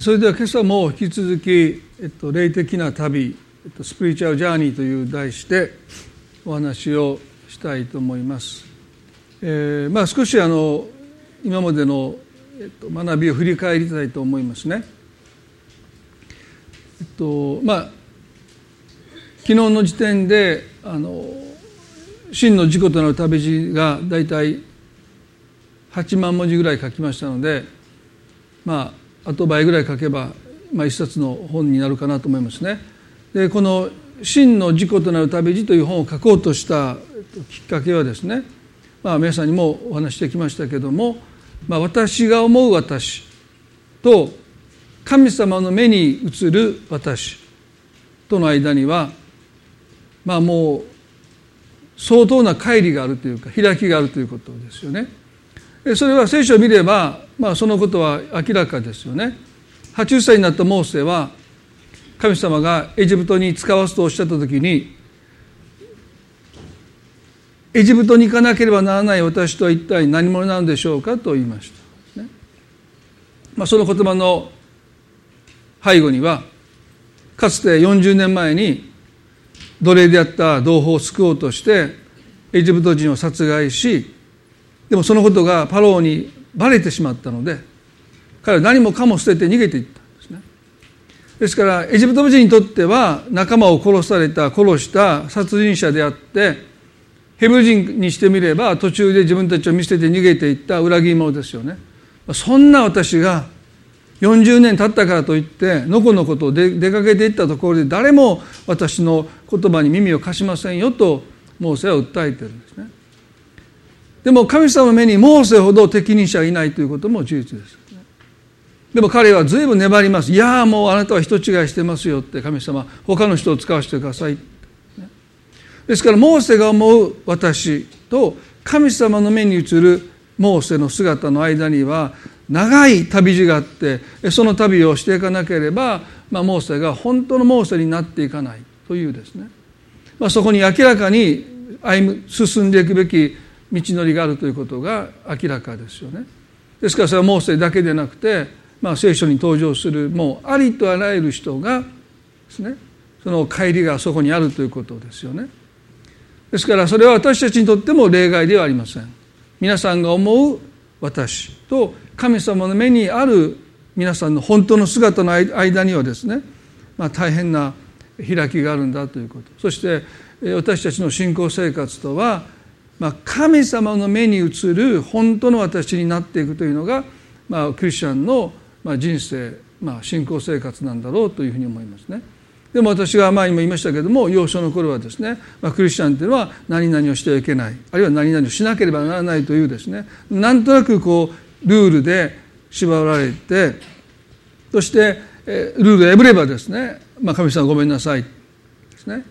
それでは今朝も引き続き、えっと、霊的な旅、えっと、スピリチュアルジャーニーという題してお話をしたいと思います。えー、まあ少しあの今までの、えっと、学びを振り返りたいと思いますね。えっとまあ昨日の時点であの真の事故となる旅路がだいたい8万文字ぐらい書きましたのでまああと倍ぐらい書けば、まあ、一冊の本になるかなと思いますね。でこの「真の事故となる旅路」という本を書こうとしたきっかけはですね、まあ、皆さんにもお話してきましたけども、まあ、私が思う私と神様の目に映る私との間にはまあもう相当な乖離があるというか開きがあるということですよね。それは聖書を見れば、まあ、そのことは明らかですよね。80歳になったモーセは神様がエジプトに使わすとおっしゃった時にエジプトに行かなければならない私とは一体何者なのでしょうかと言いました、ねまあ、その言葉の背後にはかつて40年前に奴隷であった同胞を救おうとしてエジプト人を殺害しでもそのことがパローにバレてしまったので彼は何もかも捨てて逃げていったんですね。ですからエジプト人にとっては仲間を殺された殺した殺人者であってヘブ人にしてみれば途中で自分たちを見捨てて逃げていった裏切り者ですよね。そんな私が40年経ったからといってのこのことで出かけていったところで誰も私の言葉に耳を貸しませんよとモーセは訴えてるんですね。でも神様の目にモーセほど適任者がいないということも事実です。でも彼は随分粘ります。いやもうあなたは人違いしてますよって神様他の人を使わせてください。ですからモーセが思う私と神様の目に映るモーセの姿の間には長い旅路があってその旅をしていかなければ、まあ、モーセが本当のモーセになっていかないというですね、まあ、そこに明らかに歩む進んでいくべき道のりがあるということが明らかですよね。ですからそれはモーセだけでなくて、まあ、聖書に登場するもうありとあらゆる人がですねその帰りがそこにあるということですよね。ですからそれは私たちにとっても例外ではありません。皆さんが思う私と神様の目にある皆さんの本当の姿の間にはですね、まあ、大変な開きがあるんだということそして私たちの信仰生活とはまあ、神様の目に映る本当の私になっていくというのが、まあ、クリスチャンの人生、まあ、信仰生活なんだろうというふうに思いますね。でも私が前にも言いましたけれども幼少の頃はですね、まあ、クリスチャンというのは何々をしてはいけないあるいは何々をしなければならないというですねなんとなくこうルールで縛られてそしてルールを破ればですね、まあ、神様ごめんなさいですね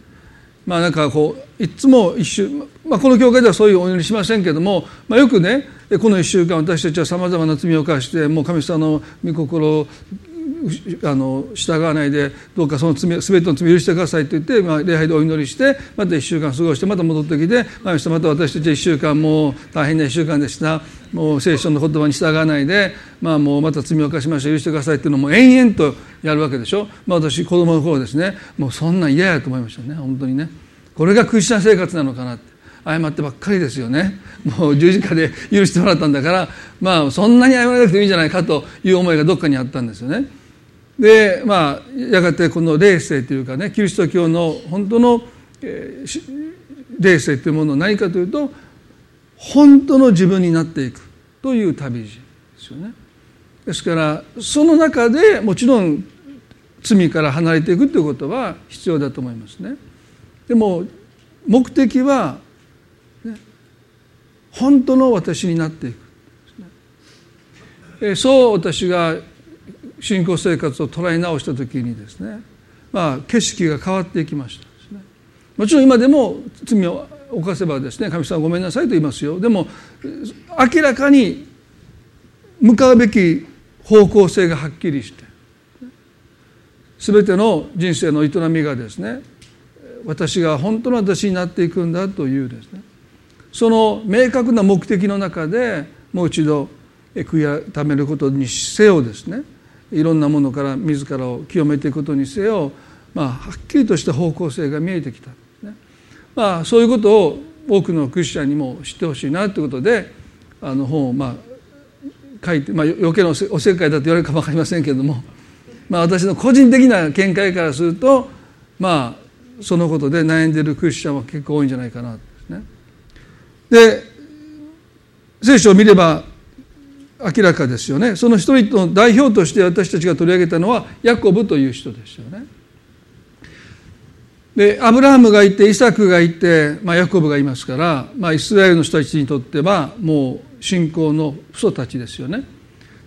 まあなんかこういつも一週、まあ、この教会ではそういうお祈りしませんけども、まあ、よくねこの1週間私たちはさまざまな罪を犯してもう神様の御心あの従わないでどうかその罪全ての罪を許してくださいと言って、まあ、礼拝でお祈りしてまた1週間過ごしてまた戻ってきて「神様また私たちは1週間もう大変な1週間でした。もう聖書の言葉に従わないで、まあ、もうまた罪を犯しました。許してください」っていうのも延々とやるわけでしょ、まあ、私子供の頃ですね。もうそんなん嫌やと思いましたね。本当にね。これがクリスチャン生活なのかなって。謝ってばっかりですよねもう十字架で許してもらったんだからまあそんなに謝らなくてもいいんじゃないかという思いがどっかにあったんですよね。でまあやがてこの霊性というかねキリスト教の本当の、えー、霊性というものは何かというと本当の自分になっていくという旅路ですよね。ですからその中でもちろん罪から離れていくということは必要だと思いますね。でも目的は、本当の私になっていく、そう私が信仰生活を捉え直した時にですね、まあ、景色が変わっていきました。ねもちろん今でも罪を犯せばですね神様ごめんなさいと言いますよ。でも明らかに向かうべき方向性がはっきりして全ての人生の営みがですね私が本当の私になっていくんだというですねその明確な目的の中でもう一度悔い改めることにせよですね。いろんなものから自らを清めていくことにせよ、まあ、はっきりとした方向性が見えてきた、ね。まあ、そういうことを多くのクリスチャンにも知ってほしいなということであの本をまあ書いて、まあ、余計なおせっかいだと言われるかも分かりませんけれども、まあ、私の個人的な見解からするとまあそのことで悩んでいるクリスチャンは結構多いんじゃないかな。ですね。で聖書を見れば明らかですよねその一人の代表として私たちが取り上げたのはヤコブという人ですよね。でアブラハムがいてイサクがいて、まあ、ヤコブがいますから、まあ、イスラエルの人たちにとってはもう信仰の父祖たちですよね。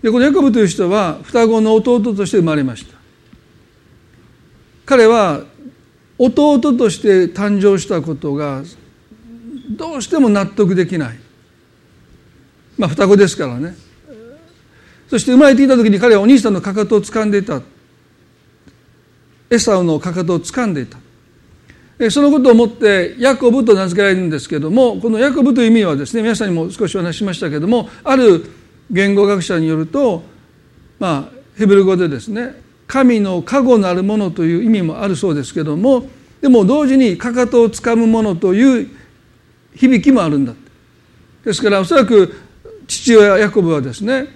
でこのヤコブという人は双子の弟として生まれました。彼は弟として誕生したことがどうしても納得できない。まあ双子ですからね。そして生まれていた時に彼はお兄さんのかかとを掴んでいた。エサウのかかとを掴んでいた。そのことをもってヤコブと名付けられるんですけどもこのヤコブという意味はですね皆さんにも少しお話ししましたけどもある言語学者によるとまあヘブル語でですね神の加護なるものという意味もあるそうですけどもでも同時にかかとをつかむものという響きもあるんだですからおそらく父親ヤコブはですね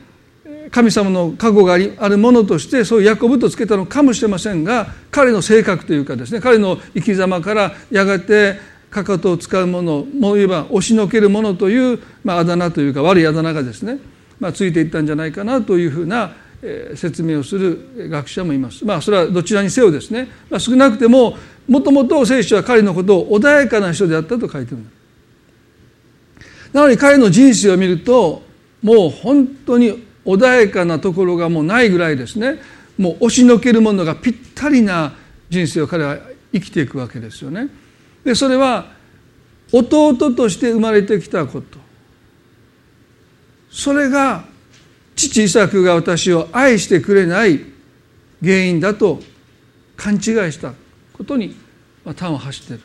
神様の過去があるものとしてそういうヤコブとつけたのかもしれませんが彼の性格というかですね彼の生き様からやがてかかとを使うものもう言えば押しのけるものという、まあ、あだ名というか悪いあだ名がですね、まあ、ついていったんじゃないかなというふうな説明をする学者もいます。まあ、それはどちらにせよですね、まあ、少なくてももともと聖書は彼のことを穏やかな人であったと書いてるなのに彼の人生を見るともう本当に穏やかなところがもうないぐらいですねもう押しのけるものがぴったりな人生を彼は生きていくわけですよね。でそれは弟として生まれてきたことそれが父イサクが私を愛してくれない原因だと勘違いしたことに端を発してる。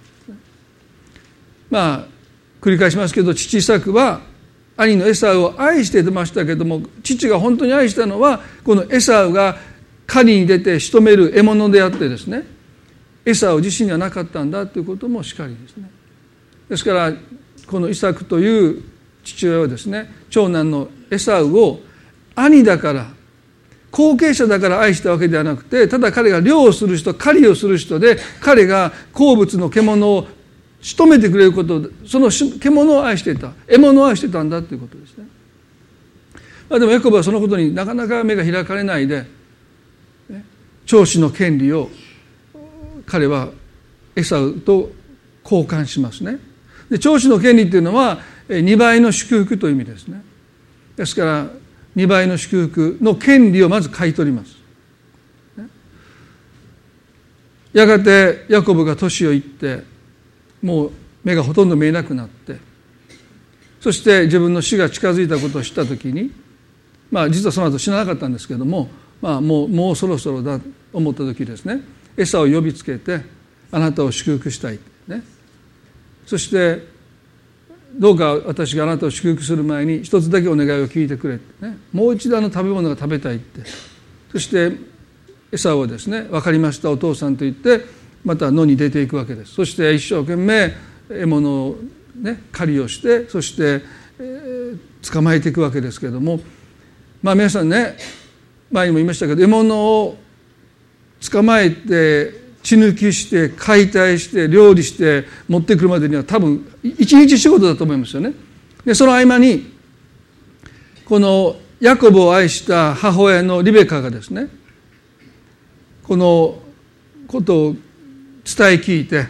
まあ繰り返しますけど父イサクは兄のエサウを愛してましたけども父が本当に愛したのはこのエサウが狩りに出て仕留める獲物であってですねエサウ自身にはなかったんだということもしかりですね。ですからこのイサクという父親はですね長男のエサウを兄だから後継者だから愛したわけではなくてただ彼が漁をする人狩りをする人で彼が好物の獣を仕留めてくれることその獣を愛していた獲物を愛してたんだということですね。まあ、でもヤコブはそのことになかなか目が開かれないで、ね、長子の権利を彼はエサウと交換しますね。で長子の権利っていうのは2倍の祝福という意味ですね。ですから2倍の祝福の権利をまず買い取ります。やがてヤコブが年をいってもう目がほとんど見えなくなって。そして自分の死が近づいたことを知った時にまあ実はその後死ななかったんですけども、まあ、もうもうそろそろだと思った時ですね。餌を呼びつけてあなたを祝福したい、ね、そしてどうか私があなたを祝福する前に一つだけお願いを聞いてくれ、ね、もう一度あの食べ物が食べたいって。そして餌をですね分かりましたお父さんと言ってまた野に出ていくわけですそして一生懸命獲物をね狩りをしてそして、えー、捕まえていくわけですけれどもまあ皆さんね前にも言いましたけど獲物を捕まえて血抜きして解体して料理して持ってくるまでには多分一日仕事だと思いますよね。でその合間にこのヤコブを愛した母親のリベカがですねこのことを伝え聞いて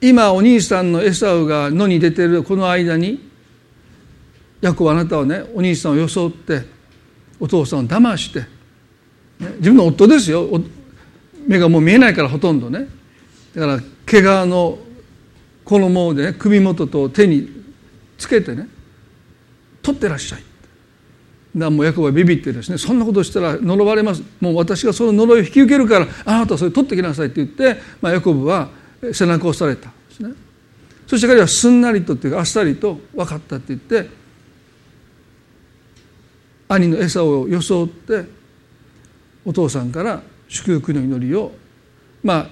今お兄さんのエサウが野に出てるこの間にヤコブあなたはねお兄さんを装ってお父さんを騙して、ね、自分の夫ですよ。目がもう見えないからほとんどね。だから毛皮の衣をね首元と手につけてね取ってらっしゃい。だもヤコブビビってですね。そんなことしたら呪われます。もう私がその呪いを引き受けるからあなたはそれ取ってきなさいって言って、まあ、ヤコブは背中を押されたんですね。そして彼はすんなりとっていうかあっさりと分かったって言って兄の餌を装ってお父さんから祝福の祈りをまあ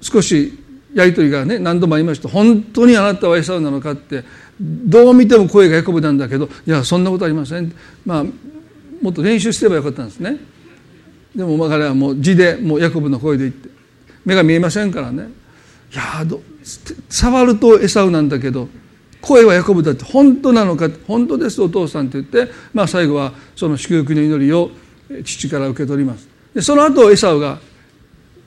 少しやり取りがね何度もありました本当にあなたはエサウなのかってどう見ても声がヤコブなんだけどいやそんなことありません。まあもっと練習すればよかったんですね。でも彼はもう字でもうヤコブの声で言って目が見えませんからね。いや触るとエサウなんだけど声はヤコブだって本当なのか本当ですお父さんって言って、まあ、最後はその祝福の祈りを父から受け取ります。でその後エサウが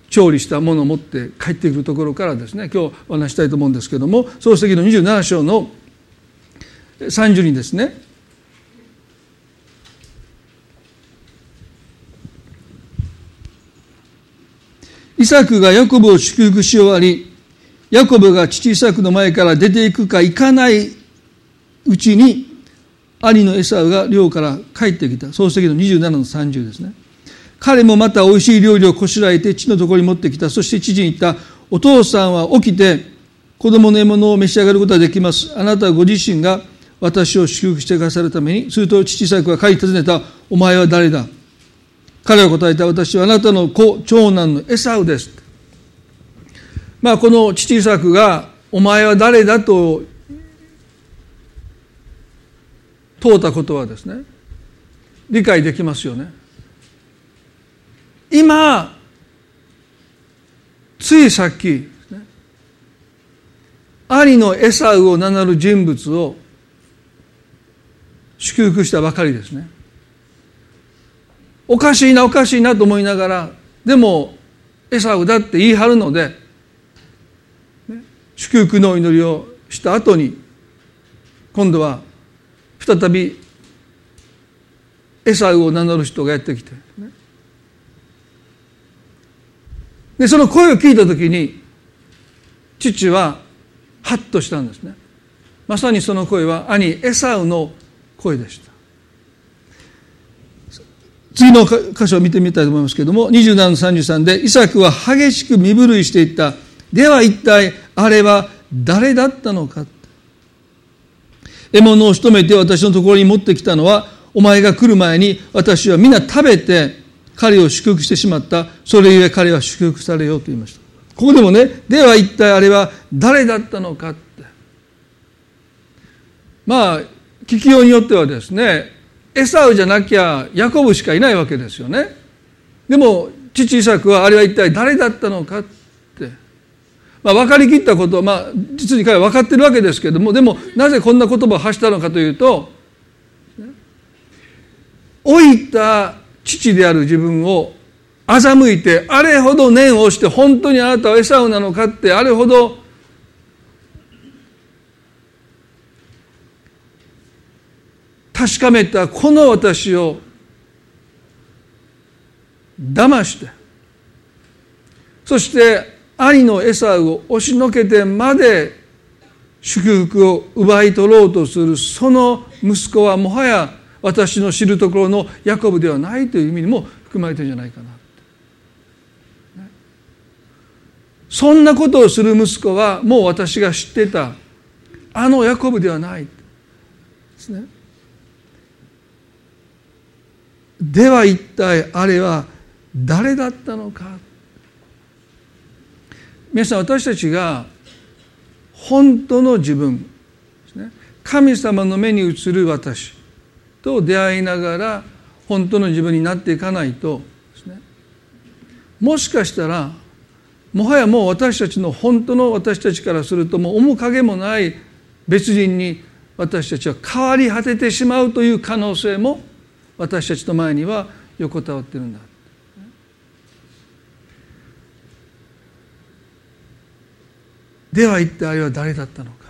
調理したものを持って帰ってくるところからですね今日お話したいと思うんですけども創世記の27章の30にですね。イサクがヤコブを祝福し終わりヤコブが父イサクの前から出ていくか行かないうちに兄のエサウが寮から帰ってきた。創世記の27の30ですね。彼もまた美味しい料理をこしらえて父のところに持ってきた。そして父に言った。お父さんは起きて子供の獲物を召し上がることができます。あなたご自身が私を祝福してくださるためにすると父イサクは帰り尋ねたお前は誰だ?彼は答えた私はあなたの子長男のエサウです。まあこの父イサクがお前は誰だと問うたことはですね理解できますよね。今ついさっき、兄のエサウを名乗る人物を祝福したばかりですね。おかしいなおかしいなと思いながらでもエサウだって言い張るので、祝福の祈りをした後に今度は再びエサウを名乗る人がやってきて、でその声を聞いた時に父はハッとしたんですね。まさにその声は兄エサウの声でした。次の箇所を見てみたいと思いますけれども27の33でイサクは激しく身震いしていった。では一体あれは誰だったのか。獲物を仕留めて私のところに持ってきたのはお前が来る前に私は皆食べて彼を祝福してしまった。それゆえ彼は祝福されようと言いました。ここでもねでは一体あれは誰だったのかって。まあ聞きようによってはですねエサウじゃなきゃヤコブしかいないわけですよね。でも父イサクはあれは一体誰だったのかって、まあ、分かりきったことまあ実に彼は分かってるわけですけどもでもなぜこんな言葉を発したのかというと老いた父である自分を欺いてあれほど念をして本当にあなたはエサウなのかってあれほど確かめたこの私を騙してそして兄のエサウを押しのけてまで祝福を奪い取ろうとするその息子はもはや私の知るところのヤコブではないという意味にも含まれてるんじゃないかな。そんなことをする息子はもう私が知ってた。あのヤコブではない。ですね。では一体あれは誰だったのか。皆さん私たちが本当の自分ですね。神様の目に映る私と出会いながら本当の自分になっていかないとですね。もしかしたらもはやもう私たちの本当の私たちからするともう面影もない別人に私たちは変わり果ててしまうという可能性も私たちの前には横たわってるんだ。では一体あれは誰だったのか。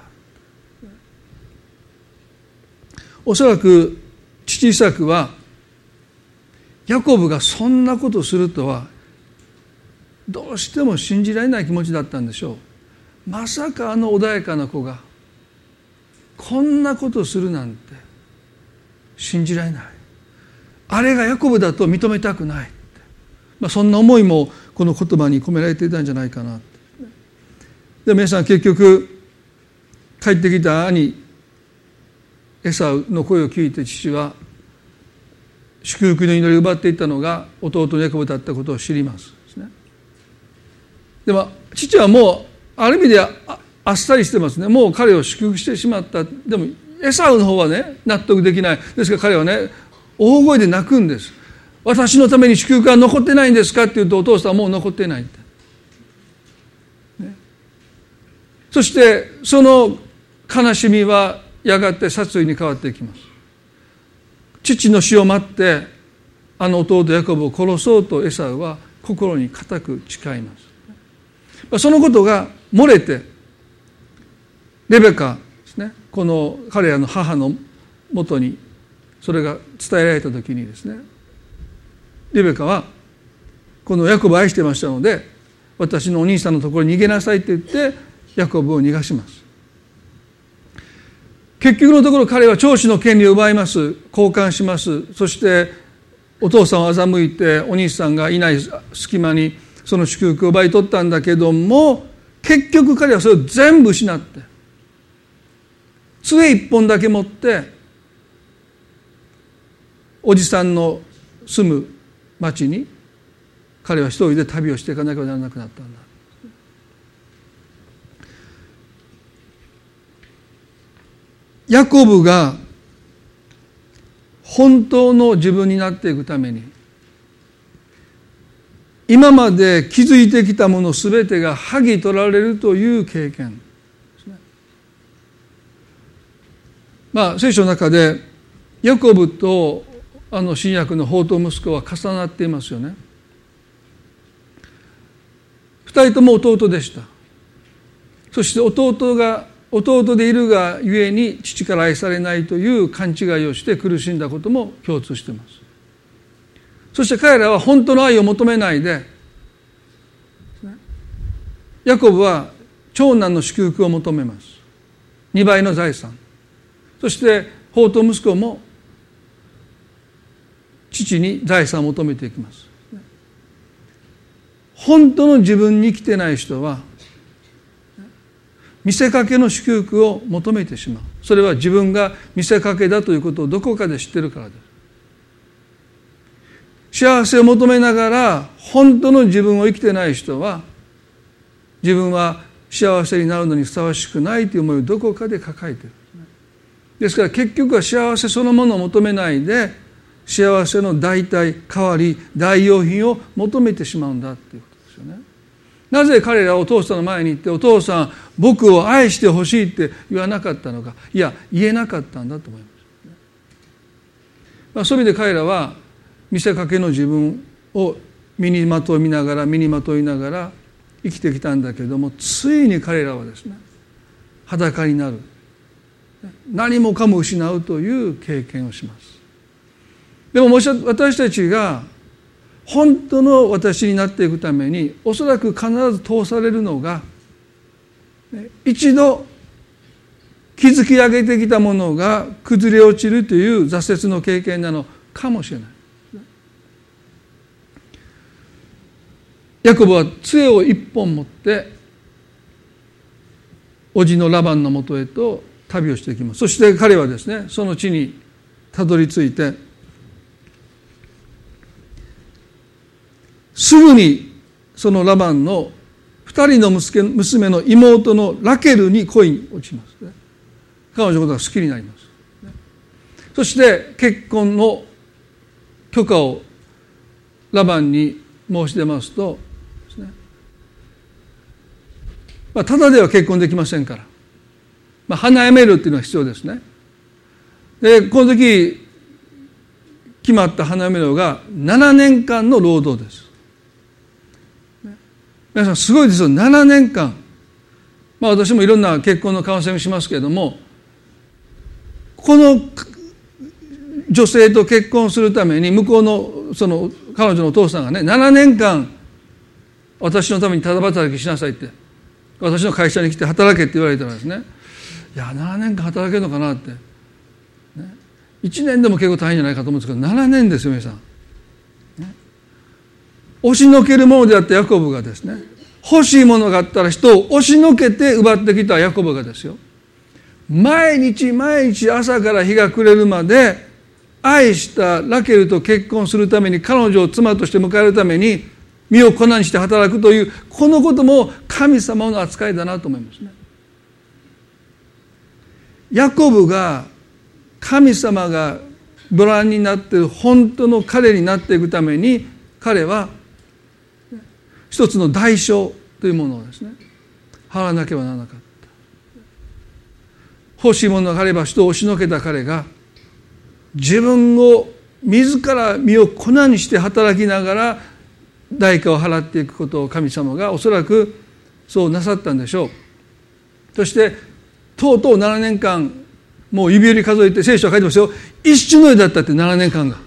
おそらく父イサクはヤコブがそんなことするとはどうしても信じられない気持ちだったんでしょう。まさかあの穏やかな子がこんなことするなんて信じられない。あれがヤコブだと認めたくない、まあ、そんな思いもこの言葉に込められていたんじゃないかな。で皆さん結局帰ってきた兄エサウの声を聞いて父は祝福の祈りを奪っていったのが弟のヤコブだったことを知ります。でも父はもうある意味でああっさりしてますね。もう彼を祝福してしまった。でもエサウの方はね納得できない。ですから彼はね大声で泣くんです。私のために祝福は残ってないんですかって言うとお父さんはもう残ってないって、ね、そしてその悲しみはやがて殺意に変わっていきます。父の死を待ってあの弟ヤコブを殺そうとエサウは心に固く誓います。そのことが漏れてレベカですね。この彼らの母のもとにそれが伝えられた時にですねレベカはこのヤコブを愛してましたので私のお兄さんのところに逃げなさいって言ってヤコブを逃がします。結局のところ彼は長子の権利を奪います。交換します。そしてお父さんを欺いてお兄さんがいない隙間にその祝福を奪い取ったんだけども結局彼はそれを全部失って杖一本だけ持っておじさんの住む町に彼は一人で旅をしていかなきゃならなくなったんだヤコブが本当の自分になっていくために今まで築いてきたもの全てが剥ぎ取られるという経験ですね。まあ聖書の中でヤコブとあの新約の法と息子は重なっていますよね。二人とも弟でした。そして弟が弟でいるがゆえに父から愛されないという勘違いをして苦しんだことも共通しています。そして彼らは本当の愛を求めないでヤコブは長男の祝福を求めます2倍の財産そして法と息子も父に財産を求めていきます。本当の自分に来てない人は見せかけの祝福を求めてしまう。それは自分が見せかけだということをどこかで知ってるからです。幸せを求めながら本当の自分を生きてない人は自分は幸せになるのにふさわしくないという思いをどこかで抱えてる。ですから結局は幸せそのものを求めないで幸せの代替代わり代用品を求めてしまうんだっていうことですよね。なぜ彼らお父さんの前に行ってお父さん僕を愛してほしいって言わなかったのか。いや言えなかったんだと思います、まあ、そういう意味で彼らは見せかけの自分を身にまといながら身にまといながら生きてきたんだけどもついに彼らはですね裸になる。何もかも失うという経験をします。でももし私たちが本当の私になっていくためにおそらく必ず通されるのが一度築き上げてきたものが崩れ落ちるという挫折の経験なのかもしれない。ヤコブは杖を一本持って叔父のラバンのもとへと旅をしていきます。そして彼はですねその地にたどり着いてすぐにそのラバンの二人の娘の妹のラケルに恋に落ちますね。彼女のことが好きになります。そして結婚の許可をラバンに申し出ますとまあ、ただでは結婚できませんから、まあ、花やめるっていうのは必要ですね。でこの時決まった花嫁料が7年間の労働です。皆さんすごいですよ。7年間。まあ私もいろんな結婚のカウンセリングしますけれどもこの女性と結婚するために向こうのその彼女のお父さんがね7年間私のためにただ働きしなさいって私の会社に来て働けって言われたらですね。いや7年間働けるのかなって、ね、1年でも結構大変じゃないかと思うんですけど7年ですよ皆さん、押しのけるものであったヤコブがですね欲しいものがあったら人を押しのけて奪ってきたヤコブがですよ毎日毎日朝から日が暮れるまで愛したラケルと結婚するために彼女を妻として迎えるために身を粉にして働くというこのことも神様の扱いだなと思いますね。ヤコブが神様がご覧になっている本当の彼になっていくために彼は一つの代償というものをですね。払わなければならなかった。欲しいものがあれば人を押しのけた彼が自分を自ら身を粉にして働きながら代価を払っていくことを神様がおそらくそうなさったんでしょう。そしてとうとう7年間もう指折り数えて聖書は書いてますよ。一瞬の絵だったって7年間が、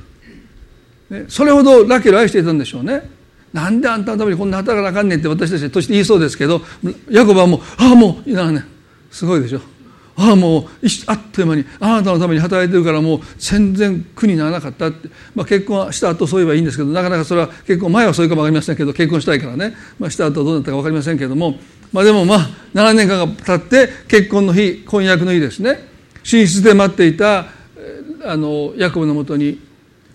ね、それほどラケル愛していたんでしょうね。なんであんたのためにこんな働かなあかんねんって私たちとして言いそうですけどヤコブはもうああもう7年すごいでしょ。ああもうあっという間にあなたのために働いてるからもう全然苦にならなかったって、まあ、結婚した後そういえばいいんですけどなかなかそれは結婚前はそういうかも分かりませんけど結婚したいからね、まあ、した後どうなったか分かりませんけども、まあ、でもまあ7年間が経って結婚の日婚約の日ですね。寝室で待っていたあのヤコブのもとに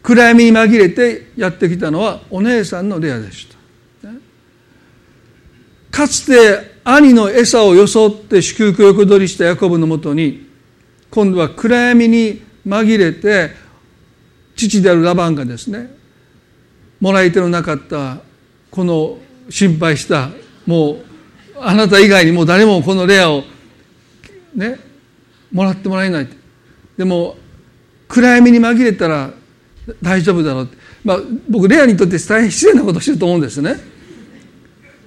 暗闇に紛れてやってきたのはお姉さんのレアでした。かつて兄の餌を装って祝福横取りしたヤコブのもとに今度は暗闇に紛れて父であるラバンがですねもらい手のなかったこの心配したもうあなた以外にもう誰もこのレアをねもらってもらえないでも暗闇に紛れたら大丈夫だろう、まあ、僕レアにとって大変失礼なことをしてると思うんですね。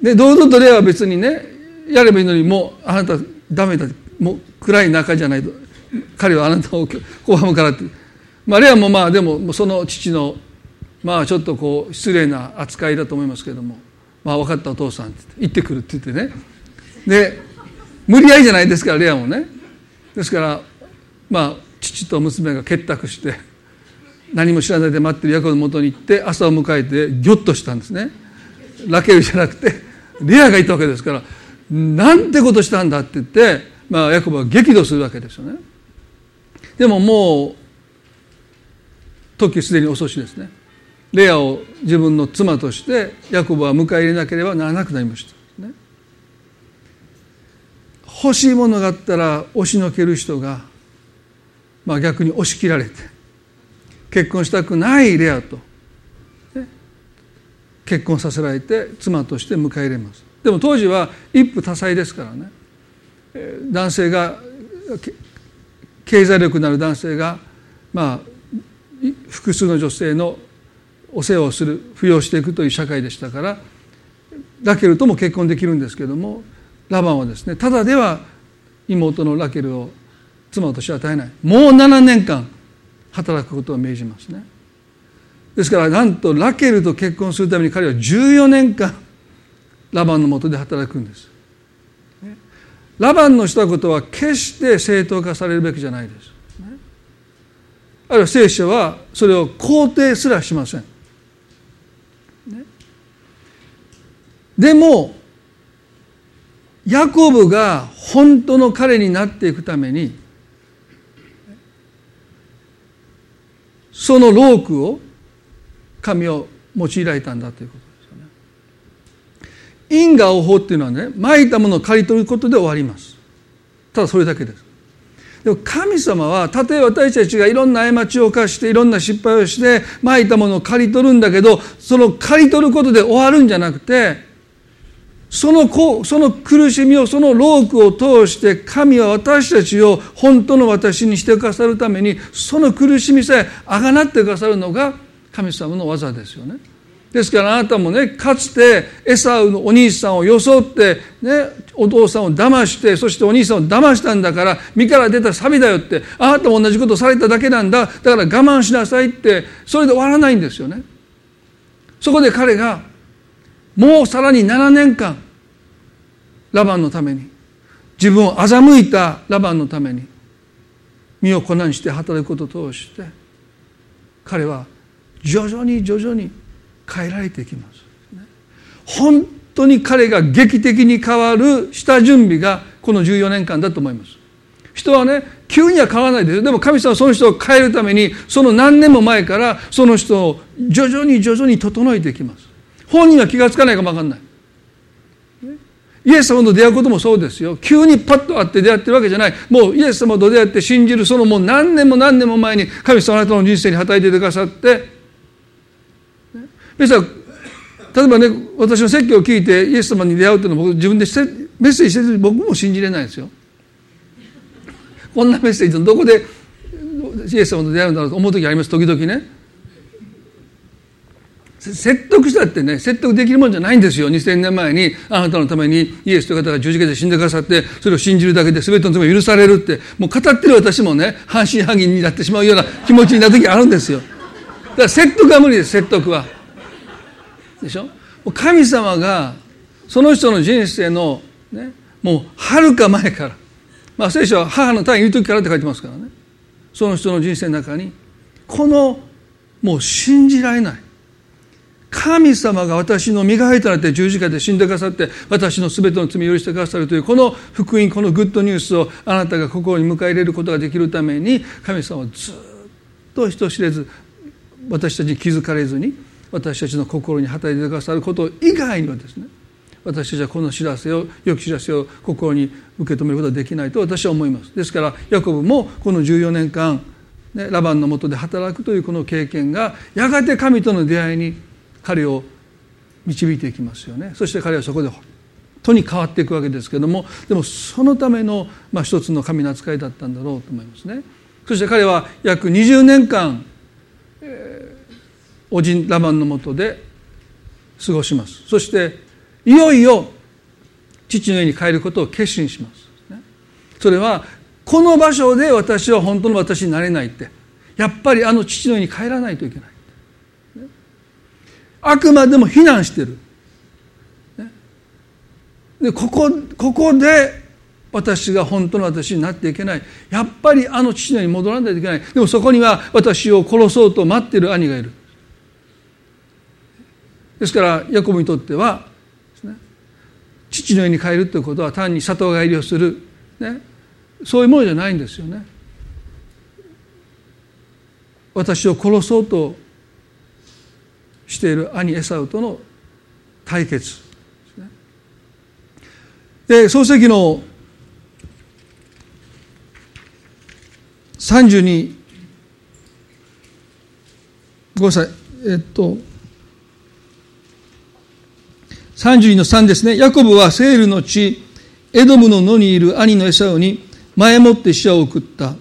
で堂々とレアは別にねやればいいのにもうあなたダメだもう暗い中じゃないと彼はあなたを拒むからって。まあレアもまあでもその父のまあちょっとこう失礼な扱いだと思いますけども。まあ分かったお父さんって言ってくるって言ってね。で無理やりじゃないですからレアもね。ですからまあ父と娘が結託して何も知らないで待ってるヤコブのもとに行って朝を迎えてギョッとしたんですね。ラケルじゃなくてレアがいたわけですからなんてことしたんだって言って、まあ、ヤコブは激怒するわけですよね。でももう時すでに遅しですね。レアを自分の妻としてヤコブは迎え入れなければならなくなりました、ね、欲しいものがあったら押しのける人が、まあ、逆に押し切られて結婚したくないレアと、結婚させられて妻として迎え入れます。でも当時は一夫多妻ですからね。男性が経済力のある男性がまあ複数の女性のお世話をする扶養していくという社会でしたからラケルとも結婚できるんですけどもラバンはですねただでは妹のラケルを妻としては与えない。もう7年間働くことを命じますねですからなんとラケルと結婚するために彼は14年間ラバンのもとで働くんです。ラバンのしたことは決して正当化されるべきじゃないです。あるいは聖書はそれを肯定すらしません。でもヤコブが本当の彼になっていくためにそのロークを神を用いられたんだということですよね。因果応報っていうのはねまいたものを刈り取ることで終わります。ただそれだけです。でも神様はたとえ私たちがいろんな過ちを犯していろんな失敗をしてまいたものを刈り取るんだけどその刈り取ることで終わるんじゃなくてそのその苦しみをそのロークを通して神は私たちを本当の私にしてくださるためにその苦しみさえあがなってくださるのが神様の技ですよね。ですからあなたもねかつてエサウのお兄さんを装って、ね、お父さんを騙してそしてお兄さんを騙したんだから身から出たサビだよってあなたも同じことをされただけなんだだから我慢しなさいってそれで終わらないんですよね。そこで彼がもうさらに7年間ラバンのために自分を欺いたラバンのために身を粉にして働くことを通して彼は徐々に徐々に変えられていきます。本当に彼が劇的に変わる下準備がこの14年間だと思います。人はね急には変わらないですよでも神様はその人を変えるためにその何年も前からその人を徐々に徐々に整えていきます本人は気が付かないかも分かんない。イエス様と出会うこともそうですよ。急にパッと会って出会ってるわけじゃない。もうイエス様と出会って信じるそのもう何年も何年も前に神様あなたの人生に働いてくださって。皆さん例えばね私の説教を聞いてイエス様に出会うっていうのを僕自分でメッセージしてる僕も信じれないですよ。こんなメッセージどこでイエス様と出会うんだろうと思う時あります。時々ね。説得したってね説得できるもんじゃないんですよ。2000年前にあなたのためにイエスという方が十字架で死んでくださってそれを信じるだけで全ての罪が許されるってもう語ってる私もね半信半疑になってしまうような気持ちになる時あるんですよ。だから説得は無理です説得は。でしょ？神様がその人の人生のねもうはるか前からまあ聖書は母の体にいる時からって書いてますからね。その人の人生の中にこのもう信じられない。神様が私の身代わりとなって十字架で死んでくださって私の全ての罪を許してくださるというこの福音このグッドニュースをあなたが心に迎え入れることができるために神様はずっと人知れず私たちに気づかれずに私たちの心に働いてくださること以外にはですね私たちはこの知らせを良き知らせを心に受け止めることはできないと私は思います。ですからヤコブもこの14年間、ラバンのもとで働くというこの経験がやがて神との出会いに彼を導いていきますよね。そして彼はそこでとに変わっていくわけですけどもでもそのための、まあ、一つの神の扱いだったんだろうと思いますね。そして彼は約20年間、えー、おじんラバンのもとで過ごします。そしていよいよ父の家に帰ることを決心します、それはこの場所で私は本当の私になれないってやっぱりあの父の家に帰らないといけない。あくまでも非難してる。でここここで私が本当の私になっていけない。やっぱりあの父のに戻らないといけない。でもそこには私を殺そうと待ってる兄がいる。ですからヤコブにとっては、ね、父の家に帰るということは単に里帰りをする、ね、そういうものじゃないんですよね。私を殺そうとしている兄エサウとの対決で創世記の32ごめんなさい。えっと32の3ですね。ヤコブはセールの地エドムの野にいる兄のエサウに前もって死者を送った。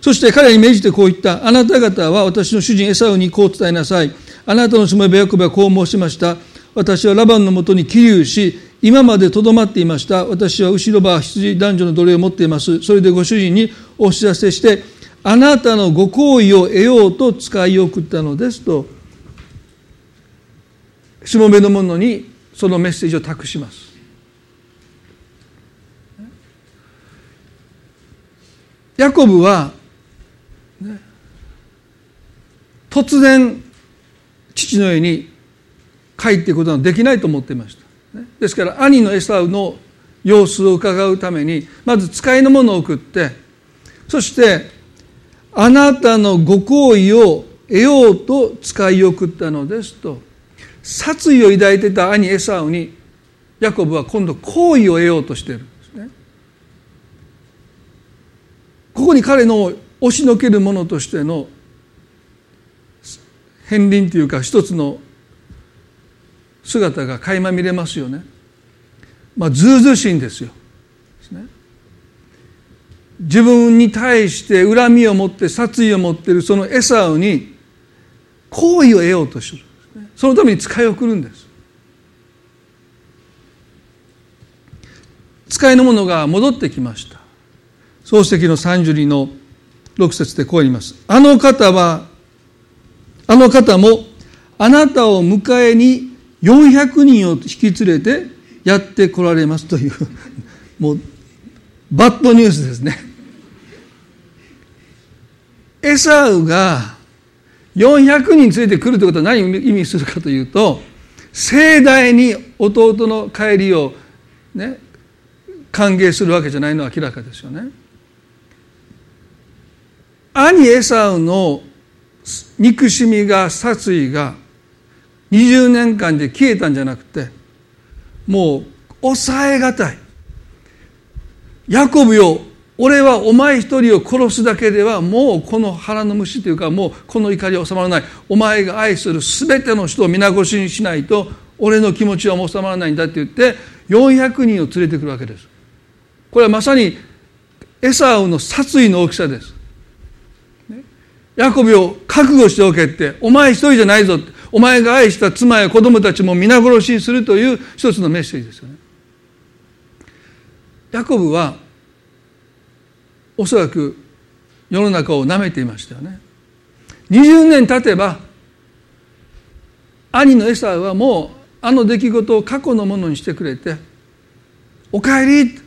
そして彼に命じてこう言った。あなた方は私の主人エサウにこう伝えなさい。あなたのしもべヤコブはこう申しました。私はラバンのもとに起立し、今までとどまっていました。私は後ろ歯、羊、男女の奴隷を持っています。それでご主人にお知らせして、あなたのご好意を得ようと使い送ったのですと、しもべの者にそのメッセージを託します。ヤコブは、突然父の家に帰っていくことはできないと思っていました。ですから兄のエサウの様子を伺うためにまず使いのものを送ってそしてあなたのご好意を得ようと使い送ったのですと殺意を抱いてた兄エサウにヤコブは今度好意を得ようとしてるんですね。ここに彼の押しのけるものとしての片鱗というか一つの姿が垣間見れますよね。まあ、ずうずうしいんですよ。自分に対して恨みを持って殺意を持っているそのエサウに好意を得ようとする。そのために使いを送るんです。使いの者が戻ってきました。漱石の32の6節でこう言います。あの方はの方もあなたを迎えに400人を引き連れてやってこられますという もうバッドニュースですね。エサウが400人連れてくるということは何を意味するかというと盛大に弟の帰りをね歓迎するわけじゃないのは明らかですよね。兄エサウの憎しみが殺意が20年間で消えたんじゃなくてもう抑えがたい。ヤコブよ俺はお前一人を殺すだけではもうこの腹の虫というかもうこの怒りは収まらない。お前が愛する全ての人を皆越しにしないと俺の気持ちは収まらないんだって言って400人を連れてくるわけです。これはまさにエサウの殺意の大きさです。ヤコブを覚悟しておけってお前一人じゃないぞお前が愛した妻や子供たちも皆殺しにするという一つのメッセージですよねヤコブはおそらく世の中を舐めていましたよね20年経てば兄のエサウはもうあの出来事を過去のものにしてくれて「おかえり!」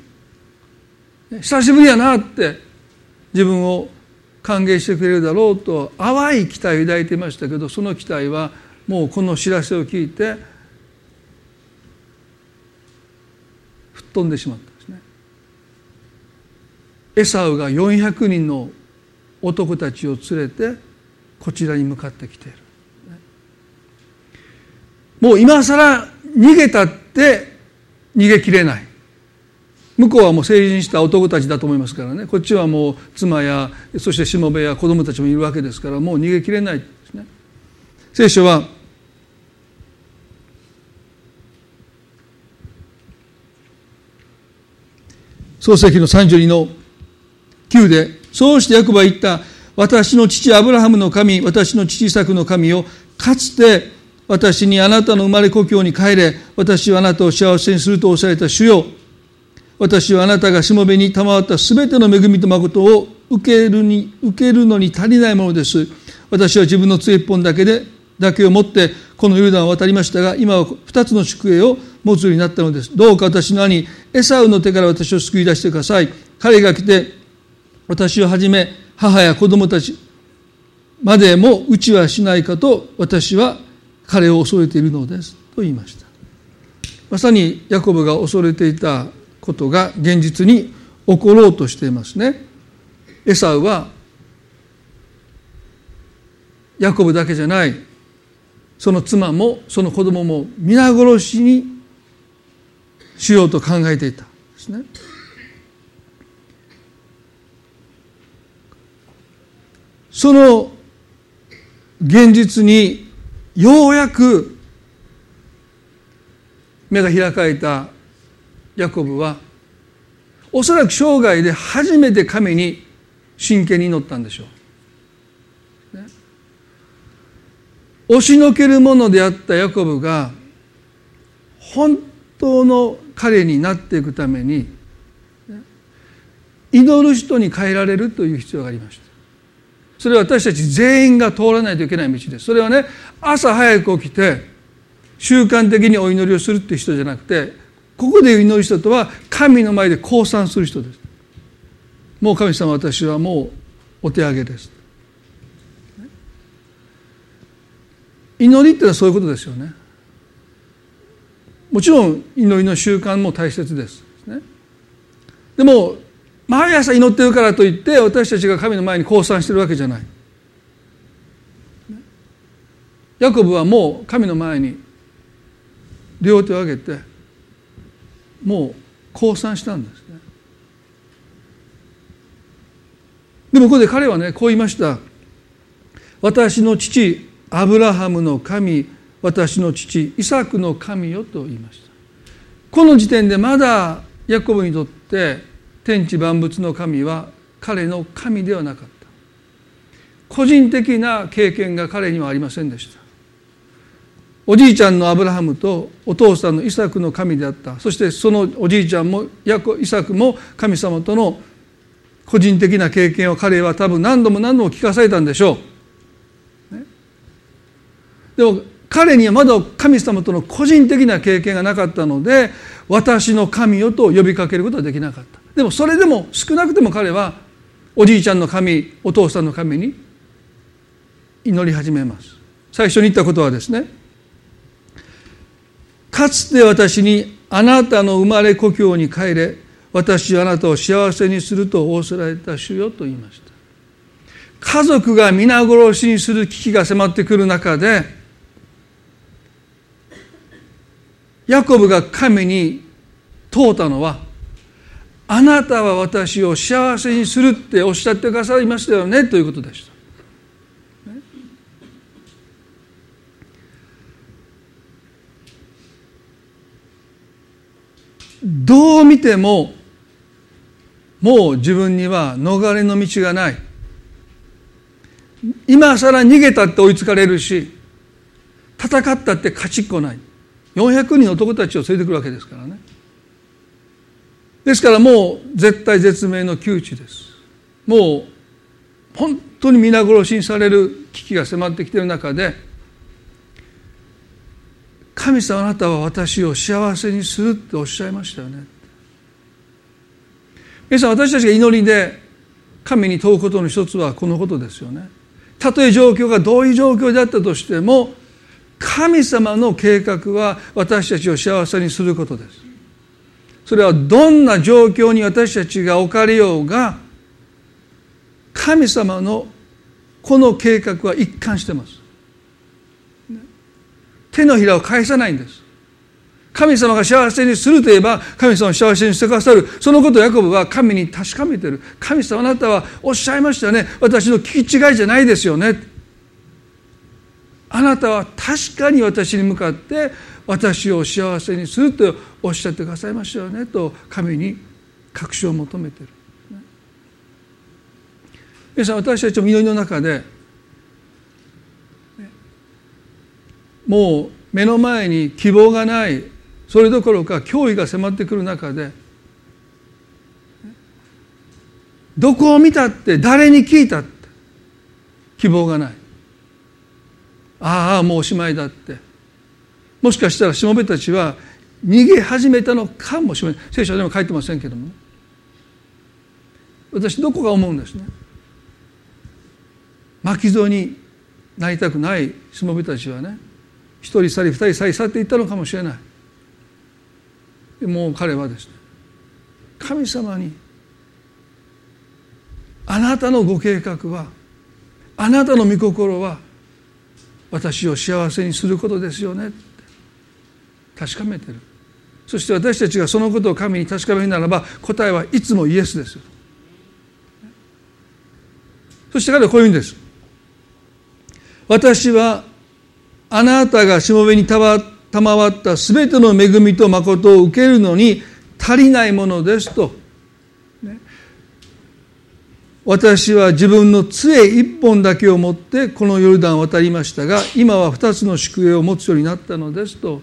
久しぶりやなって自分を歓迎してくれるだろうと淡い期待を抱いていましたけどその期待はもうこの知らせを聞いて吹っ飛んでしまったんですね。エサウが400人の男たちを連れてこちらに向かってきている。もう今更逃げたって逃げきれない。向こうはもう成人した男たちだと思いますからね。こっちはもう妻やそしてしもべや子供たちもいるわけですからもう逃げきれないですね。聖書は創世記の32の9でそうしてヤコブは言った私の父アブラハムの神私の父イサクの神をかつて私にあなたの生まれ故郷に帰れ私はあなたを幸せにするとおっしゃれた主よ。私はあなたがしもべに賜ったすべての恵みと誠を受けるに受けるのに足りないものです。私は自分の杖一本だけでだけを持ってこのヨルダンを渡りましたが今は二つの宿営を持つようになったのです。どうか私の兄エサウの手から私を救い出してください。彼が来て私をはじめ母や子供たちまでもうちはしないかと私は彼を恐れているのです。と言いました。まさにヤコブが恐れていたことが現実に起ころうとしていますね。エサウはヤコブだけじゃない。その妻もその子供も皆殺しにしようと考えていたですね。その現実にようやく目が開かれたヤコブはおそらく生涯で初めて神に真剣に祈ったんでしょう。ね、押しのけるものであったヤコブが本当の彼になっていくために祈る人に変えられるという必要がありました。それは私たち全員が通らないといけない道です。それはね朝早く起きて習慣的にお祈りをするっていう人じゃなくてここで祈る人とは神の前で降参する人です。もう神様私はもうお手上げです。祈りってのはそういうことですよね。もちろん祈りの習慣も大切ですでも毎朝祈ってるからといって私たちが神の前に降参してるわけじゃない。ヤコブはもう神の前に両手を上げてもう降参したんですね。でもここで彼はねこう言いました。私の父アブラハムの神私の父イサクの神よと言いました。この時点でまだヤコブにとって天地万物の神は彼の神ではなかった。個人的な経験が彼にはありませんでした。おじいちゃんのアブラハムとお父さんのイサクの神であった。そしてそのおじいちゃんもヤコイサクも神様との個人的な経験を彼は多分何度も何度も聞かされたんでしょう、ね、でも彼にはまだ神様との個人的な経験がなかったので私の神よと呼びかけることはできなかった。でもそれでも少なくても彼はおじいちゃんの神お父さんの神に祈り始めます。最初に言ったことはですねかつて私にあなたの生まれ故郷に帰れ私はあなたを幸せにすると仰せられた主よと言いました家族が皆殺しにする危機が迫ってくる中でヤコブが神に問うたのはあなたは私を幸せにするっておっしゃってくださいましたよねということでした。どう見てももう自分には逃れの道がない。今更逃げたって追いつかれるし戦ったって勝ちっこない。400人の男たちを連れてくるわけですからね。ですからもう絶対絶命の窮地です。もう本当に皆殺しにされる危機が迫ってきている中で神様あなたは私を幸せにするっておっしゃいましたよね。皆さん私たちが祈りで神に問うことの一つはこのことですよね。たとえ状況がどういう状況であったとしても神様の計画は私たちを幸せにすることです。それはどんな状況に私たちが置かれようが神様のこの計画は一貫してます。手のひらを返さないんです。神様が幸せにするといえば神様を幸せにしてくださる。そのことをヤコブは神に確かめてる。神様あなたはおっしゃいましたね。私の聞き違いじゃないですよね。あなたは確かに私に向かって私を幸せにするとおっしゃってくださいましたよね。と神に確証を求めてる。皆さん私たちも祈りの中でもう目の前に希望がないそれどころか脅威が迫ってくる中でどこを見たって誰に聞いたって希望がない。ああもうおしまいだって。もしかしたらしもべたちは逃げ始めたのかもしれない。聖書でも書いてませんけども。私どこが思うんですね。巻き添えになりたくないしもべたちはね。一人去り二人去り去っていったのかもしれない。もう彼はですね神様にあなたのご計画はあなたの御心は私を幸せにすることですよね。って確かめてる。そして私たちがそのことを神に確かめるならば答えはいつもイエスですそして彼はこういうんです。私はあなたがしもべに賜ったすべての恵みと誠を受けるのに足りないものですと、私は自分の杖一本だけを持ってこのヨルダンを渡りましたが今は二つの宿営を持つようになったのですと。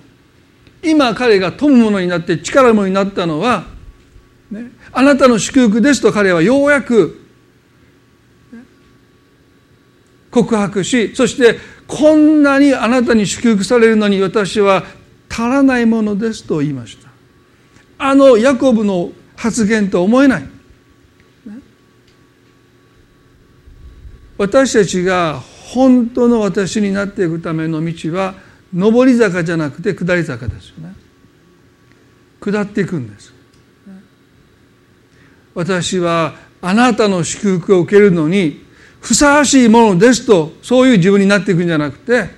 今彼が富むものになって力のもになったのは、ね、あなたの祝福ですと彼はようやく告白しそしてこんなにあなたに祝福されるのに私は足らないものですと言いました。あのヤコブの発言と思えない。私たちが本当の私になっていくための道は上り坂じゃなくて下り坂ですよね。下っていくんです。私はあなたの祝福を受けるのにふさわしいものですとそういう自分になっていくんじゃなくて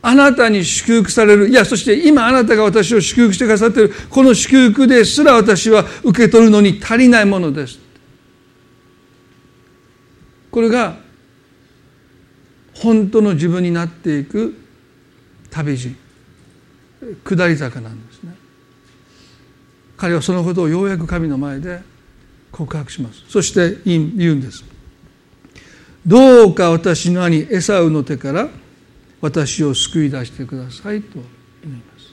あなたに祝福される。いやそして今あなたが私を祝福してくださっているこの祝福ですら私は受け取るのに足りないものです。これが本当の自分になっていく旅路。下り坂なんですね。彼はそのことをようやく神の前で告白します。そして言うんです。どうか私の兄エサウの手から私を救い出してくださいと。祈ります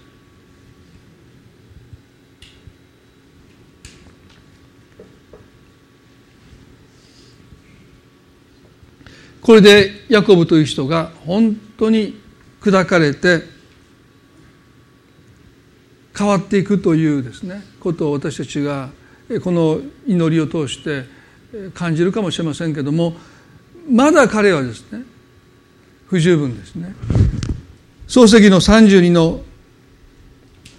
これでヤコブという人が本当に砕かれて変わっていくというですねことを私たちがこの祈りを通して感じるかもしれませんけどもまだ彼はですね不十分ですね。漱石の32の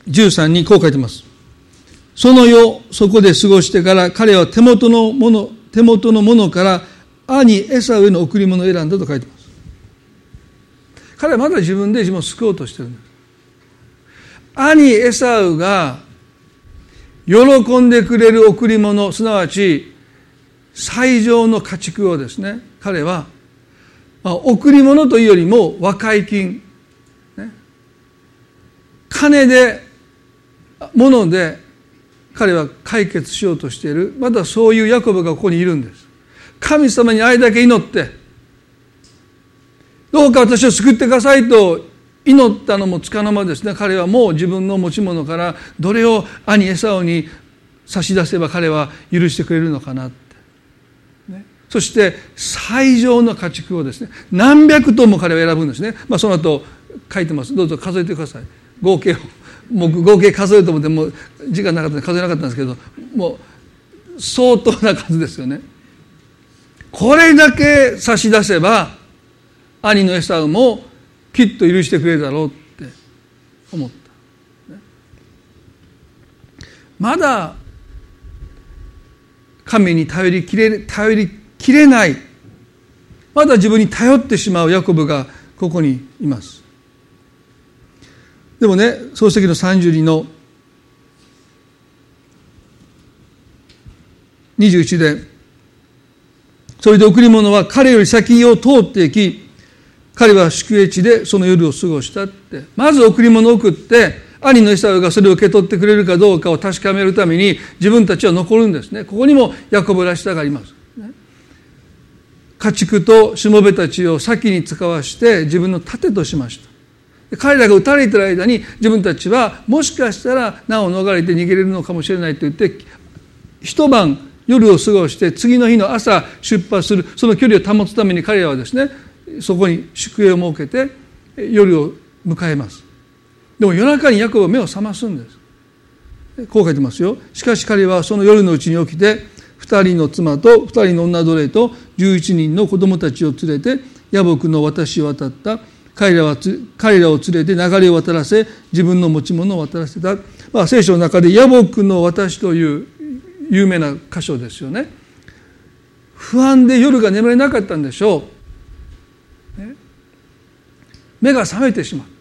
13にこう書いてます。その世そこで過ごしてから彼は手元のもの手元のものから兄エサウへの贈り物を選んだと書いてます。彼はまだ自分で自分を救おうとしてるんです。兄エサウが喜んでくれる贈り物すなわち最上の家畜をですね彼は、まあ、贈り物というよりも和解金、ね、金で物で彼は解決しようとしている。まだそういうヤコブがここにいるんです。神様にあれだけ祈って。どうか私を救ってくださいと祈ったのもつかの間ですね。彼はもう自分の持ち物からどれを兄エサオに差し出せば彼は許してくれるのかな、そして最上の家畜をですね何百トンも彼は選ぶんですね、まあ、その後書いてます。どうぞ数えてください。合計を。もう合計数えると思ってもう時間なかったんで数えなかったんですけどもう相当な数ですよね。これだけ差し出せば兄のエサウもきっと許してくれるだろうって思った、まだ神に頼りきれ頼りきれない。まだ自分に頼ってしまうヤコブがここにいます。でもね漱石の32の21でそれで贈り物は彼より先を通っていき彼は宿営地でその夜を過ごしたって。まず贈り物を送って兄のエサウがそれを受け取ってくれるかどうかを確かめるために自分たちは残るんですね。ここにもヤコブらしさがあります。家畜としもべたちを先に使わして自分の盾としました。彼らが撃たれてる間に自分たちはもしかしたら難を逃れて逃げれるのかもしれないと言って一晩夜を過ごして次の日の朝出発するその距離を保つために彼らはですねそこに宿営を設けて夜を迎えます。でも夜中にヤコブは目を覚ますんです。こう書いてますよ。しかし彼はその夜のうちに起きて2人の妻と2人の女奴隷と11人の子供たちを連れて野木の私を渡った。彼らは彼らを連れて流れを渡らせ自分の持ち物を渡らせた、まあ、聖書の中で野木の私という有名な箇所ですよね。不安で夜が眠れなかったんでしょう、ね、目が覚めてしまった。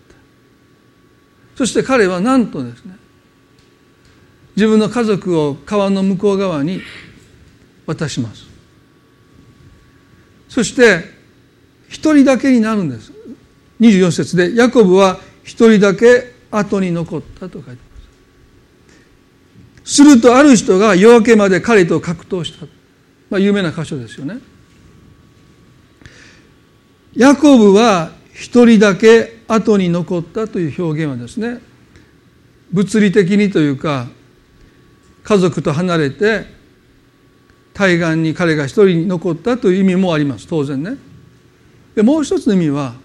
そして彼はなんとですね自分の家族を川の向こう側に渡します。そして一人だけになるんです。24節でヤコブは一人だけ後に残ったと書いてます。するとある人が夜明けまで彼と格闘した、まあ、有名な箇所ですよね。ヤコブは一人だけ後に残ったという表現はですね物理的にというか家族と離れて対岸に彼が一人残ったという意味もあります。当然ね。でもう一つの意味は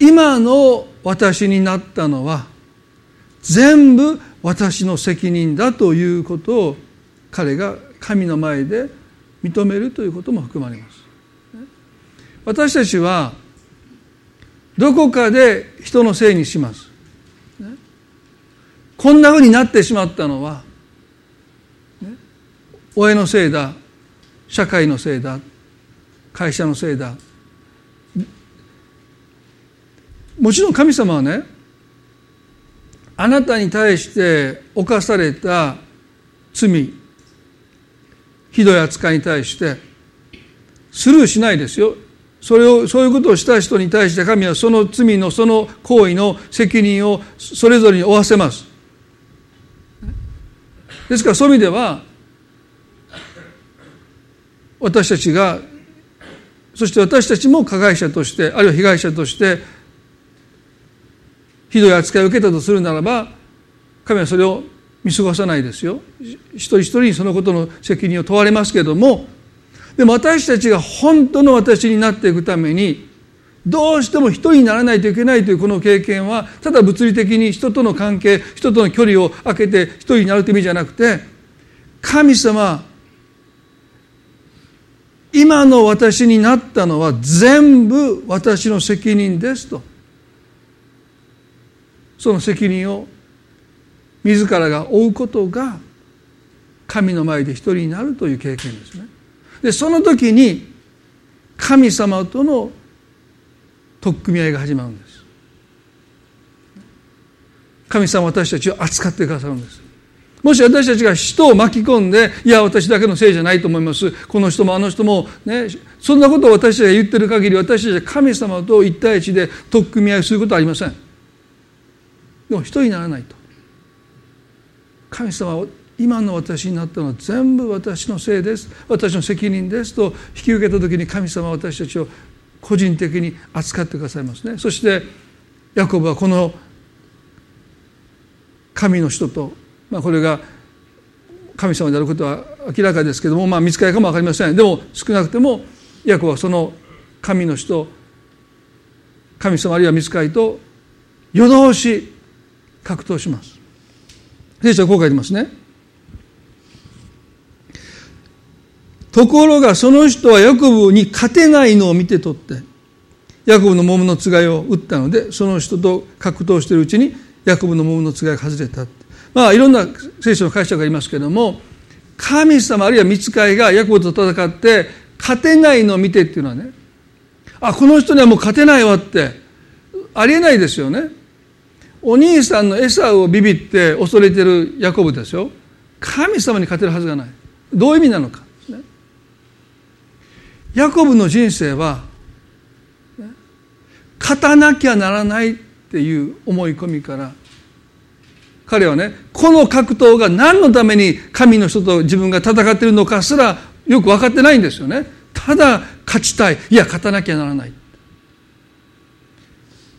今の私になったのは全部私の責任だということを彼が神の前で認めるということも含まれます。私たちはどこかで人のせいにします。こんなふうになってしまったのは親のせいだ社会のせいだ会社のせいだ。もちろん神様はねあなたに対して犯された罪ひどい扱いに対してスルーしないですよ。それをそういうことをした人に対して神はその罪のその行為の責任をそれぞれに負わせます。ですからそういう意味では私たちがそして私たちも加害者としてあるいは被害者としてひどい扱いを受けたとするならば神はそれを見過ごさないですよ。一人一人にそのことの責任を問われますけどもでも私たちが本当の私になっていくためにどうしても一人にならないといけないというこの経験はただ物理的に人との関係人との距離を空けて一人になるという意味じゃなくて神様今の私になったのは全部私の責任ですと。その責任を自らが負うことが神の前で一人になるという経験ですね。でその時に神様との取っ組み合いが始まるんです。神様私たちを扱ってくださるんです。もし私たちが人を巻き込んでいや私だけのせいじゃないと思います。この人もあの人もねそんなことを私たちが言ってる限り私たちは神様と一対一で取っ組み合いすることはありません。でも人にならないと。神様は今の私になったのは全部私のせいです。私の責任です。と引き受けた時に神様は私たちを個人的に扱ってくださいますね。そしてヤコブはこの神の人と、まあ、これが神様であることは明らかですけども、まあ、見つかりかも分かりません。でも少なくてもヤコはその神の人神様あるいは見つかりと夜通し格闘します。聖書はこう書いてますね。ところがその人はヤコブに勝てないのを見て取ってヤコブの桃のつがいを打ったのでその人と格闘しているうちにヤコブの桃のつがいが外れた。まあいろんな聖書の解釈がありますけれども神様あるいは見つかいがヤコブと戦って勝てないのを見てっていうのはねあこの人にはもう勝てないわってありえないですよね。お兄さんのエサウをビビって恐れてるヤコブですよ。神様に勝てるはずがない。どういう意味なのか、ね、ヤコブの人生は勝たなきゃならないっていう思い込みから彼はねこの格闘が何のために神の人と自分が戦っているのかすらよく分かってないんですよね。ただ勝ちたい。いや勝たなきゃならない。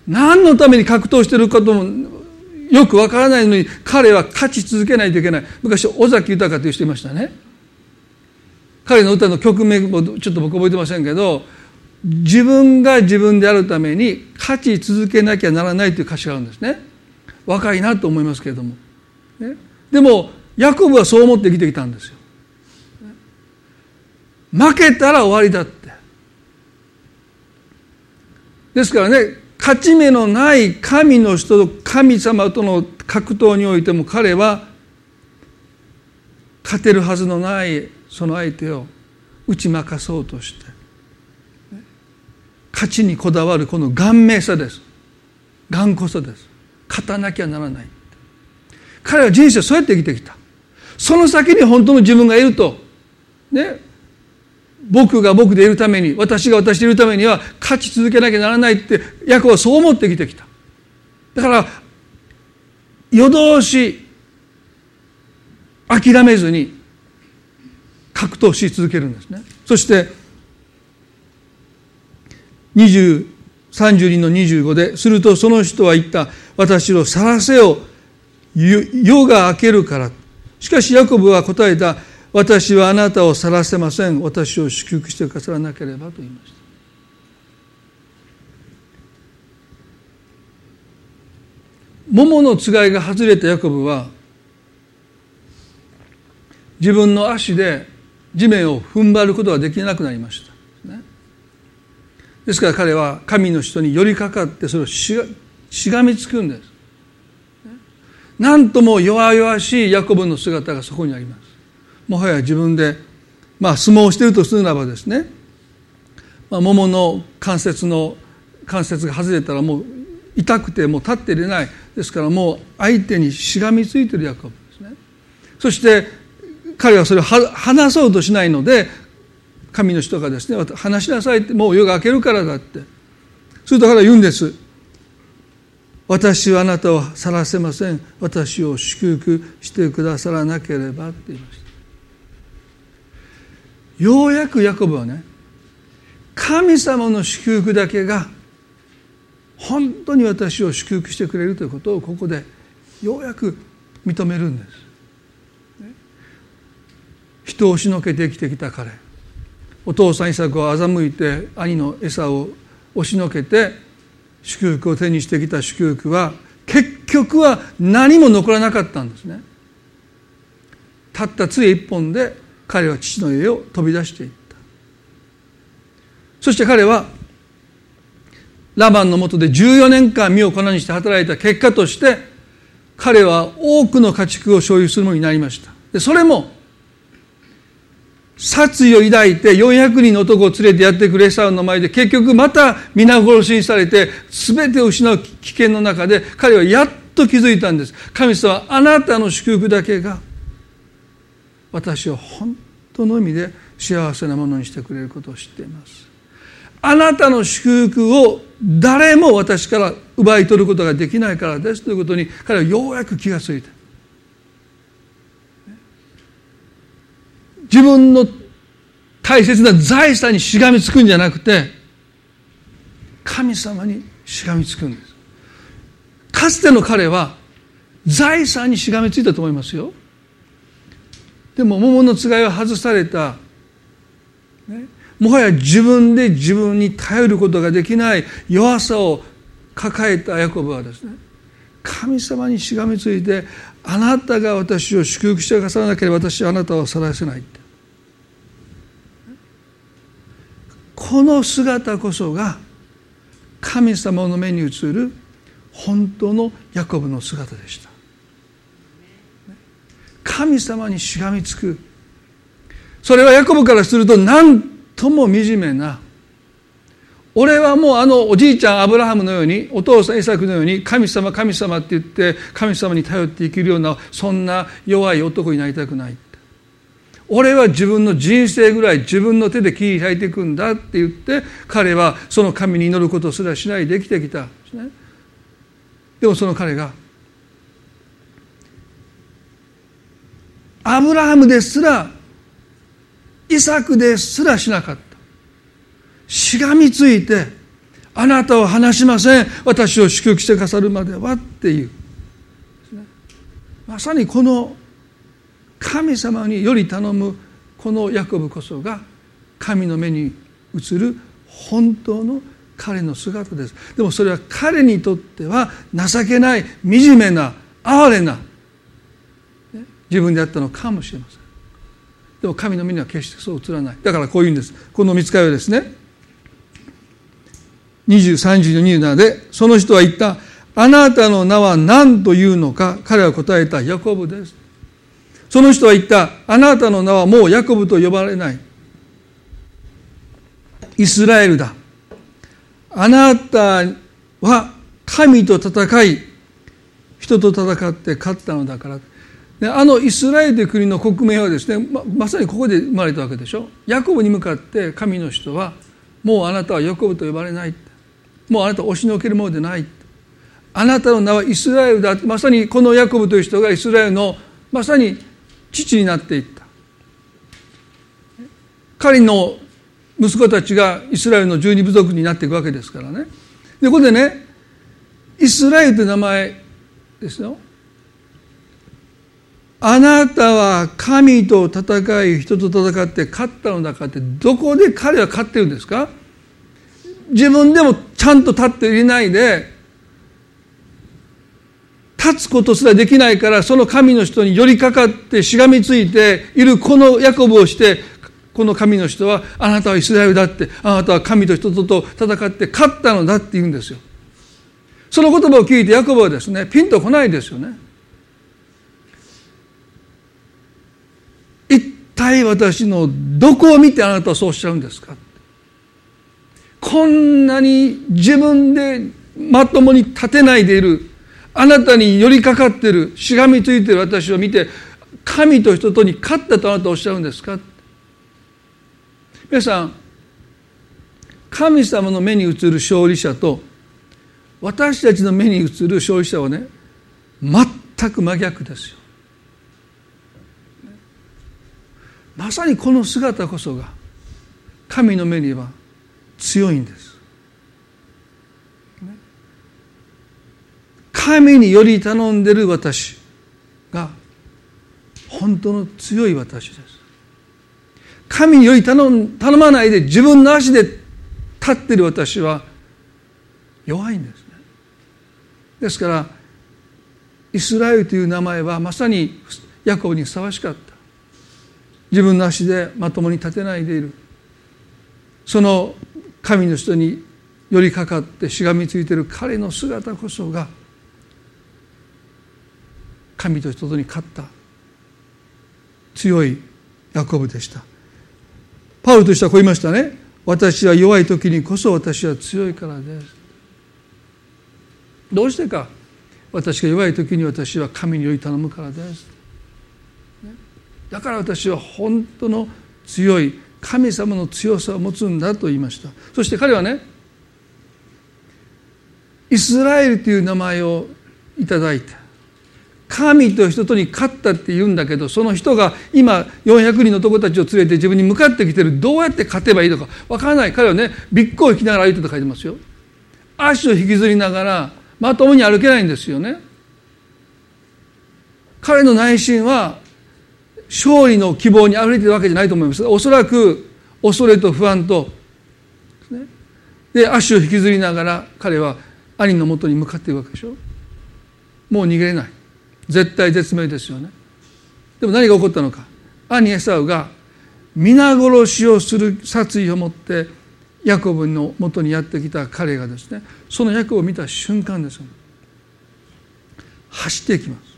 何のために格闘しているかともよく分からないのに彼は勝ち続けないといけない。昔尾崎豊という人いましたね。彼の歌の曲名もちょっと僕覚えてませんけど自分が自分であるために勝ち続けなきゃならないという歌詞があるんですね。若いなと思いますけれども、ね、でもヤコブはそう思って生きてきたんですよ。負けたら終わりだって。ですからね勝ち目のない神の人と神様との格闘においても彼は勝てるはずのないその相手を打ち負かそうとして勝ちにこだわるこの顔面さです。頑固さです。勝たなきゃならない。彼は人生そうやって生きてきた。その先に本当の自分がいるとね僕が僕でいるために私が私でいるためには勝ち続けなきゃならないって役はそう思って生きてきた。だから夜通し諦めずに格闘し続けるんですね。そして20 32の25でするとその人は言った私を晒せよ夜が明けるから。しかしヤコブは答えた私はあなたを晒せません。私を祝福してくださらなければと言いました。桃のつがいが外れたヤコブは自分の足で地面を踏ん張ることができなくなりました。ですから彼は神の人に寄りかかってそれをしがしがみつくんです。なんとも弱々しいヤコブの姿がそこにあります。もはや自分でまあ相撲をしているとするならばですね、まあ、桃の関節の関節が外れたらもう痛くてもう立っていれない。ですからもう相手にしがみついてるヤコブですね。そして彼はそれを離そうとしないので神の人がですね話しなさいってもう夜が明けるからだって。するとから言うんです。私はあなたを晒せません。私を祝福してくださらなければって言いました。ようやくヤコブはね神様の祝福だけが本当に私を祝福してくれるということをここでようやく認めるんです。人を押しのけて生きてきた彼。お父さんイサクを欺いて兄の餌を押しのけて祝福を手にしてきた祝福は結局は何も残らなかったんですね。たった杖一本で彼は父の家を飛び出していった。そして彼はラバンのもとで14年間身を粉にして働いた結果として彼は多くの家畜を所有するものになりました。でそれも殺意を抱いて400人の男を連れてやってくれサウの前で結局また皆殺しにされて全てを失う危険の中で彼はやっと気づいたんです。神様あなたの祝福だけが私を本当の意味で幸せなものにしてくれることを知っています。あなたの祝福を誰も私から奪い取ることができないからですということに彼はようやく気がついた。自分の大切な財産にしがみつくんじゃなくて神様にしがみつくんです。かつての彼は財産にしがみついたと思いますよ。でも桃のつがいを外された、ね、もはや自分で自分に頼ることができない弱さを抱えたヤコブはですね神様にしがみついてあなたが私を祝福してくださらなければ私はあなたをさらせないって。この姿こそが神様の目に映る本当のヤコブの姿でした。神様にしがみつく。それはヤコブからすると何とも惨めな。俺はもうあのおじいちゃんアブラハムのようにお父さんイサクのように神様神様って言って神様に頼って生きるようなそんな弱い男になりたくない。俺は自分の人生ぐらい自分の手で切り開いていくんだって言って彼はその神に祈ることすらしないで生きてきた。ですねでもその彼がアブラハムですらイサクですらしなかった。しがみついてあなたを離しません。私を祝福してくださるまではっていう、まさにこの神様により頼むこのヤコブこそが神の目に映る本当の彼の姿です。でもそれは彼にとっては情けない惨めな哀れな自分であったのかもしれません。でも神の目には決してそう映らない。だからこういうんです。この見つかりはですね20、30の27でその人は言った。あなたの名は何というのか彼は答えた。ヤコブです。その人は言ったあなたの名はもうヤコブと呼ばれない。イスラエルだ。あなたは神と戦い人と戦って勝ったのだから。であのイスラエルという国の国名はですねままさにここで生まれたわけでしょ。ヤコブに向かって神の人はもうあなたはヤコブと呼ばれない。もうあなたを押しのけるものでない。あなたの名はイスラエルだまさにこのヤコブという人がイスラエルのまさに父になっていった。彼の息子たちがイスラエルの十二部族になっていくわけですからね。でここでねイスラエルという名前ですよ。あなたは神と戦い人と戦って勝ったのだかってどこで彼は勝ってるんですか？自分でもちゃんと立っていないで立つことすらできないからその神の人に寄りかかってしがみついているこのヤコブをしてこの神の人はあなたはイスラエルだってあなたは神と人とと戦って勝ったのだって言うんですよ。その言葉を聞いてヤコブはですねピンとこないですよね。一体私のどこを見てあなたはそうおっしゃるんですか？こんなに自分でまともに立てないでいるあなたに寄りかかってるしがみついてる私を見て神と人とに勝ったとあなたおっしゃるんですか？皆さん神様の目に映る勝利者と私たちの目に映る勝利者はね全く真逆ですよ。まさにこの姿こそが神の目には強いんです。神により頼んでる私が本当の強い私です。神により頼頼まないで自分の足で立ってる私は弱いんですね。ですからイスラエルという名前はまさにヤコブにふさわしかった。自分の足でまともに立てないでいる。その神の人に寄りかかってしがみついている彼の姿こそが神と人とに勝った。強いヤコブでした。パウルとしてはこう言いましたね。私は弱い時にこそ私は強いからです。どうしてか。私が弱い時に私は神により頼むからです。だから私は本当の強い神様の強さを持つんだと言いました。そして彼はねイスラエルという名前をいただいて神と人とに勝ったって言うんだけどその人が今400人の男たちを連れて自分に向かってきてる。どうやって勝てばいいのか。分からない。彼はねびっこを引きながら歩いてと書いてますよ。足を引きずりながらまともに歩けないんですよね。彼の内心は勝利の希望にあふれてるわけじゃないと思います。おそらく恐れと不安とで足を引きずりながら彼は兄のもとに向かっているわけでしょ。もう逃げれない。絶対絶命ですよね。でも何が起こったのか。兄エサウが皆殺しをする殺意を持ってヤコブのもとにやってきた彼がですねそのヤコブを見た瞬間です走っていきます。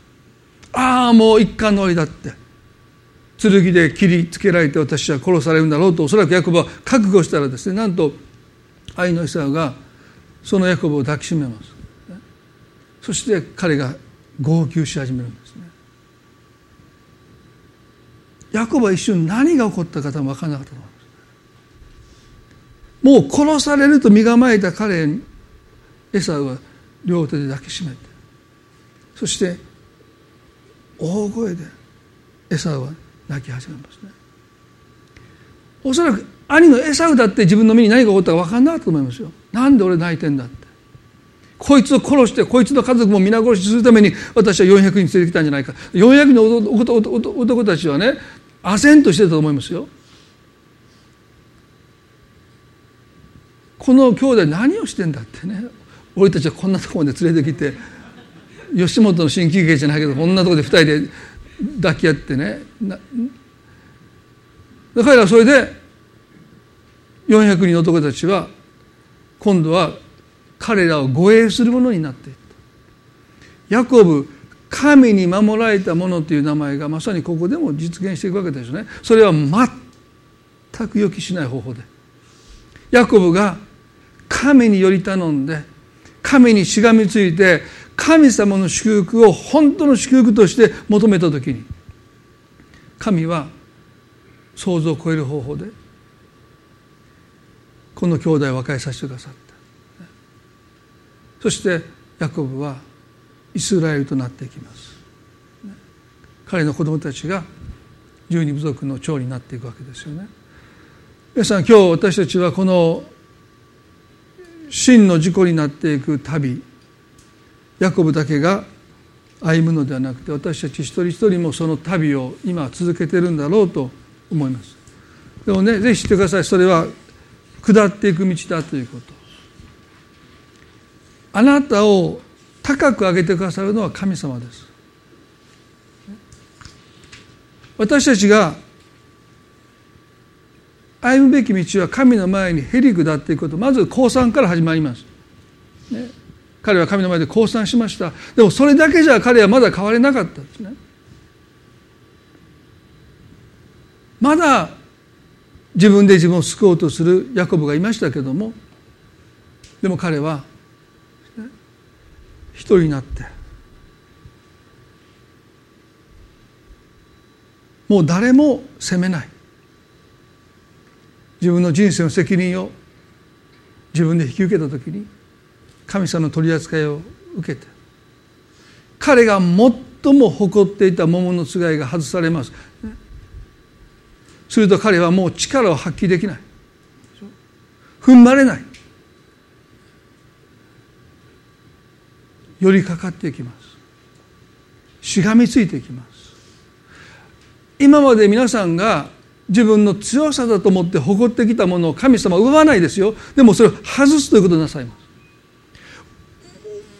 ああもう一貫の終わりだって。剣で切りつけられて私は殺されるんだろうとおそらくヤコブは覚悟したらですねなんと愛のエサウがそのヤコブを抱きしめます。そして彼が号泣し始めるんですね。ヤコブは一瞬何が起こったか多分からなかったと思います。もう殺されると身構えた彼にエサウは両手で抱きしめてそして大声でエサウは泣き始めますね。おそらく兄のエサウだって自分の身に何が起こったか分かんなかったと思いますよ。なんで俺泣いてんだって。こいつを殺してこいつの家族も皆殺しするために私は400人連れてきたんじゃないか。400人の男たちはね唖然としてたと思いますよ。この兄弟何をしてんだってね。俺たちはこんなところまで連れてきて吉本の新喜劇じゃないけどこんなところで2人で抱き合ってね。彼らそれで400人の男たちは今度は彼らを護衛するものになっていった。ヤコブ神に守られたものという名前がまさにここでも実現していくわけですよね。それは全く予期しない方法で。ヤコブが神により頼んで神にしがみついて神様の祝福を本当の祝福として求めた時に神は想像を超える方法でこの兄弟を和解させてくださった。そしてヤコブはイスラエルとなっていきます。彼の子供たちが十二部族の長になっていくわけですよね。皆さん今日私たちはこの真の事故になっていく旅ヤコブだけが歩むのではなくて私たち一人一人もその旅を今続けてるんだろうと思います。でもねぜひ知ってください。それは下っていく道だということ。あなたを高く上げてくださるのは神様です。私たちが歩むべき道は神の前にへり下っていくことまず降参から始まります、ね、彼は神の前で降参しました。でもそれだけじゃ彼はまだ変われなかったんですね。まだ自分で自分を救おうとするヤコブがいましたけどもでも彼は一人になって。もう誰も責めない。自分の人生の責任を自分で引き受けた時に神様の取り扱いを受けて彼が最も誇っていた桃のつがいが外されます。すると彼はもう力を発揮できない。踏ん張れない寄りかかっていきます。しがみついていきます。今まで皆さんが自分の強さだと思って誇ってきたものを神様は奪わないですよ。でもそれを外すということをなさいます。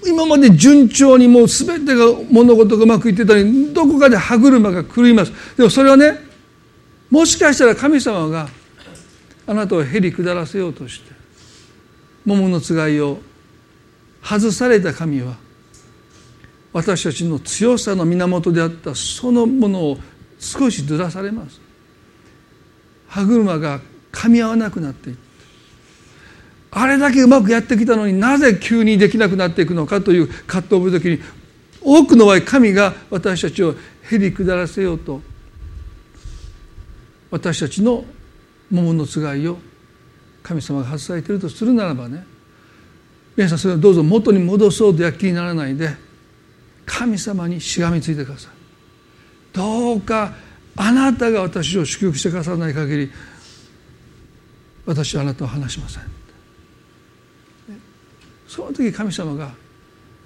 今まで順調にもう全てが物事がうまくいってたのにどこかで歯車が狂います。でもそれはねもしかしたら神様があなたをへり下らせようとして桃のつがいを外された神は私たちの強さの源であったそのものを少しずらされます。歯車が噛み合わなくなっていった。あれだけうまくやってきたのになぜ急にできなくなっていくのかという葛藤を覚える時に多くの場合神が私たちをへり下らせようと。私たちの桃のつがいを神様が外されているとするならばね。皆さんそれをどうぞ元に戻そうと躍起にならないで。神様にしがみついてください。どうかあなたが私を祝福してくださらない限り私はあなたを話しません。その時神様が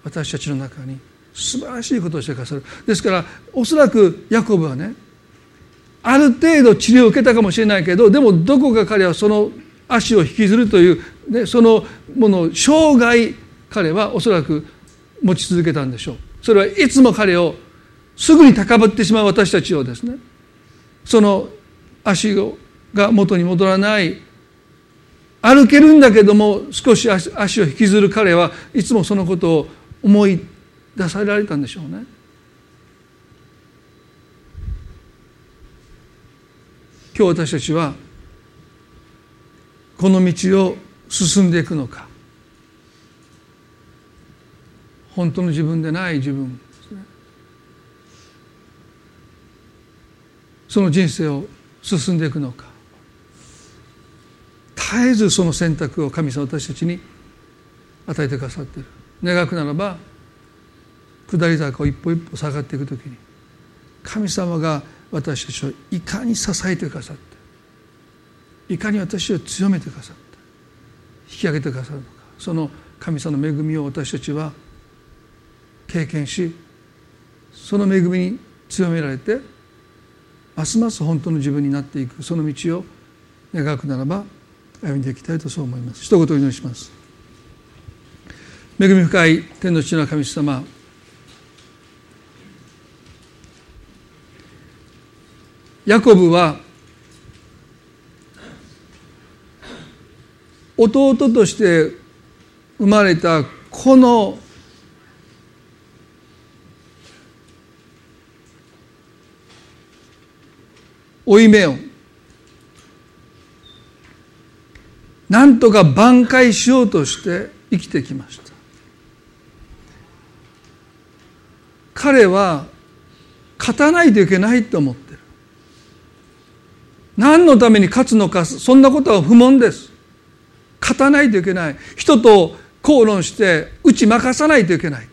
私たちの中に素晴らしいことをしてくださる。ですからおそらくヤコブはねある程度治療を受けたかもしれないけどでもどこか彼はその足を引きずるという、ね、そのものを生涯彼はおそらく持ち続けたんでしょう。それはいつも彼をすぐに高ぶってしまう私たちをですねその足が元に戻らない歩けるんだけども少し足を引きずる彼はいつもそのことを思い出されたんでしょうね。今日私たちはこの道を進んでいくのか本当の自分でない自分。その人生を進んでいくのか。絶えずその選択を神様私たちに与えてくださっている。願くならば下り坂を一歩一歩下がっていく時に神様が私たちをいかに支えてくださっていかに私を強めてくださって引き上げてくださるのか。その神様の恵みを私たちは経験しその恵みに強められてますます本当の自分になっていくその道を願くならば歩んでいきたいとそう思います。一言お祈りします。恵み深い天の地の神様ヤコブは弟として生まれたこの負い目をなんとか挽回しようとして生きてきました。彼は勝たないといけないと思ってる。何のために勝つのかそんなことは不問です。勝たないといけない。人と口論して打ち負かさないといけない。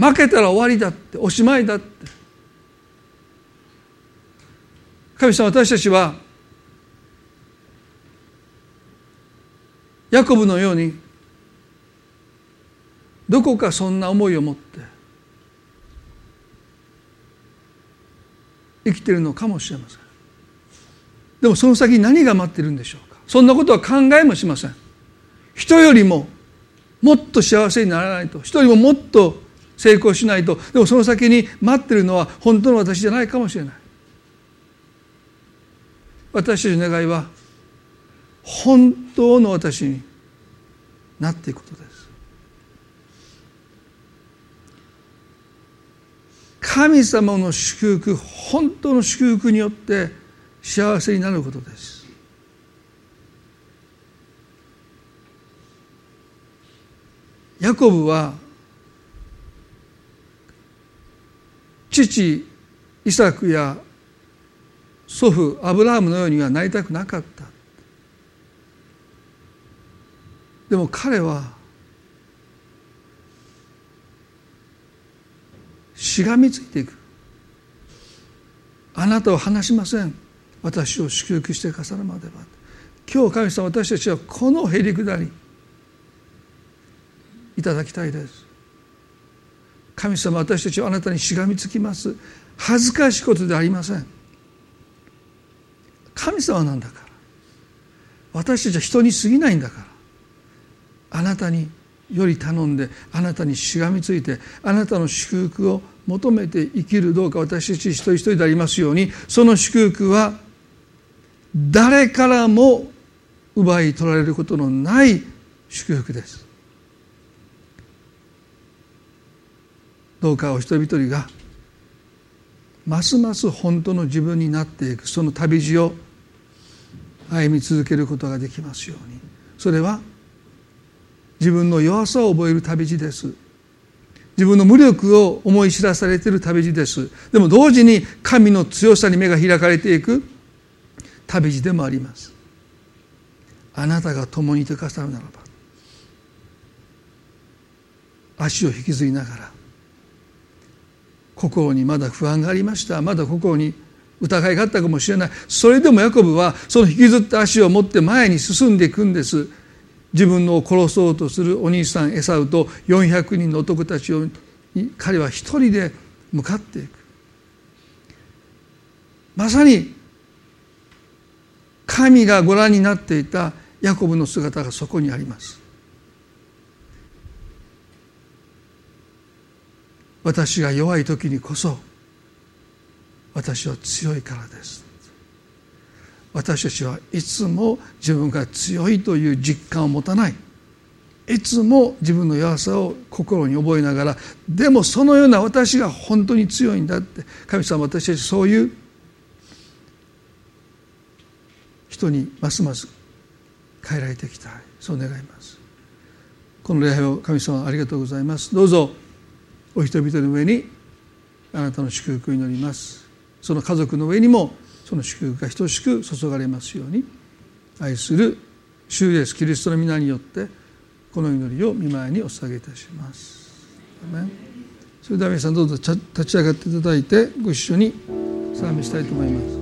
負けたら終わりだっておしまいだって。神様私たちはヤコブのようにどこかそんな思いを持って生きているのかもしれません。でもその先何が待ってるんでしょうか。そんなことは考えもしません。人よりももっと幸せにならないと。人よりももっと成功しないと。でもその先に待ってるのは本当の私じゃないかもしれない。私たちの願いは本当の私になっていくことです。神様の祝福本当の祝福によって幸せになることです。ヤコブは父イサクや祖父アブラハムのようにはなりたくなかった。でも彼はしがみついていく。あなたを離しません。私を祝福してくださるまでは。今日神様私たちはこのへりくだりいただきたいです。神様私たちはあなたにしがみつきます。恥ずかしいことではありません。神様なんだから。私たちは人に過ぎないんだから。あなたにより頼んであなたにしがみついてあなたの祝福を求めて生きるどうか私たち一人一人でありますようにその祝福は誰からも奪い取られることのない祝福です。どうかお一人一人がますます本当の自分になっていくその旅路を歩み続けることができますように。それは自分の弱さを覚える旅路です。自分の無力を思い知らされている旅路です。でも同時に神の強さに目が開かれていく旅路でもあります。あなたが共にいてくださるならば足を引きずりながら心にまだ不安がありました。まだ心に疑いがあったかもしれない。それでもヤコブはその引きずった足を持って前に進んでいくんです。自分の殺そうとするお兄さんエサウと400人の男たちを彼は一人で向かっていく。まさに神がご覧になっていたヤコブの姿がそこにあります。私が弱い時にこそ私は強いからです。私たちはいつも自分が強いという実感を持たない。いつも自分の弱さを心に覚えながらでもそのような私が本当に強いんだって。神様私たちそういう人にますます変えられていきたい。そう願います。この礼拝を神様ありがとうございます。どうぞお人々の上にあなたの祝福を祈ります。その家族の上にもその祝福が等しく注がれますように愛する主イエスキリストの皆によってこの祈りを見舞いにお捧げいたします。それでは皆さんどうぞ立ち上がっていただいてご一緒に賛美したいと思います。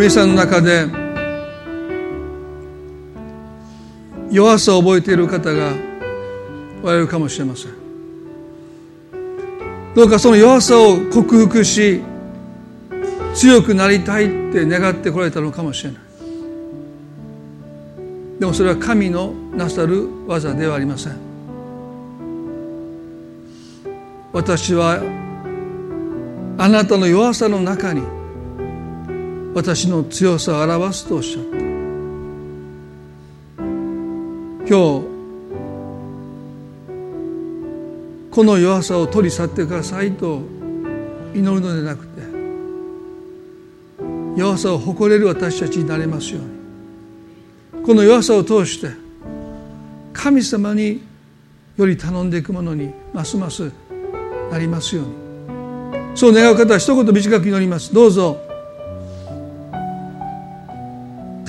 今日皆さんの中で弱さを覚えている方がおられるかもしれません。どうかその弱さを克服し強くなりたいって願ってこられたのかもしれない。でもそれは神のなさる技ではありません。私はあなたの弱さの中に私の強さを表すとおっしゃった。今日この弱さを取り去ってくださいと祈るのでなくて弱さを誇れる私たちになれますようにこの弱さを通して神様により頼んでいくものにますますなりますように。そう願う方は一言短く祈ります。どうぞ。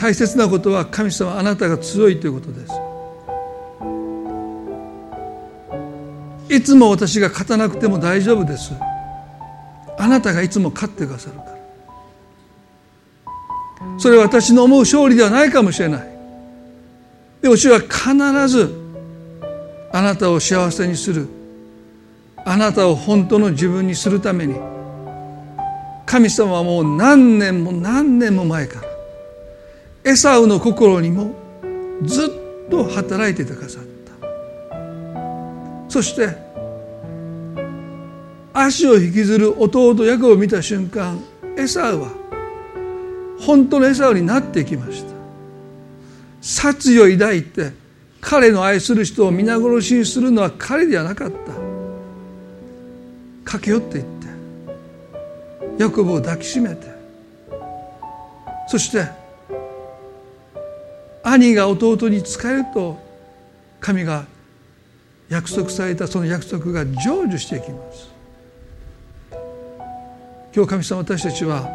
大切なことは神様あなたが強いということです。いつも私が勝たなくても大丈夫です。あなたがいつも勝ってくださるから。それは私の思う勝利ではないかもしれない。でも主は必ずあなたを幸せにする。あなたを本当の自分にするために。神様はもう何年も何年も前から。エサウの心にもずっと働いてくださった。そして足を引きずる弟ヤコブを見た瞬間エサウは本当のエサウになってきました。殺意を抱いて彼の愛する人を皆殺しにするのは彼ではなかった。駆け寄っていってヤコブを抱きしめてそして兄が弟に仕えると神が約束されたその約束が成就していきます。今日神様私たちは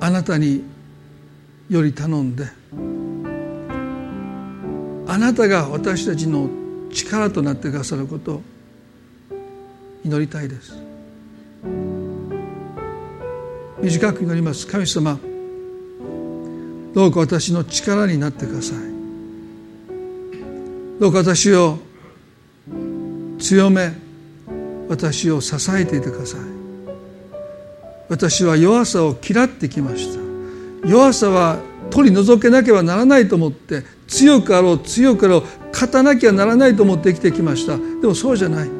あなたにより頼んであなたが私たちの力となってくださることを祈りたいです。短く祈ります。神様どうか私の力になってください。どうか私を強め私を支えていてください。私は弱さを嫌ってきました。弱さは取り除けなければならないと思って強くあろう強くあろう勝たなきゃならないと思って生きてきました。でもそうじゃない。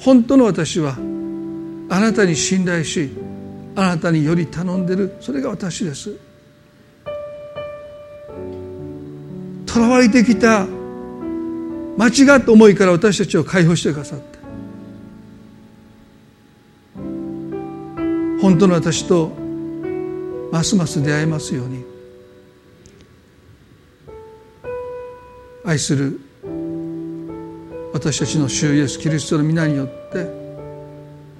本当の私はあなたに信頼しあなたにより頼んでる。それが私です。とらわれてきた間違った思いから私たちを解放してくださって本当の私とますます出会えますように愛する私たちの主イエスキリストの皆によって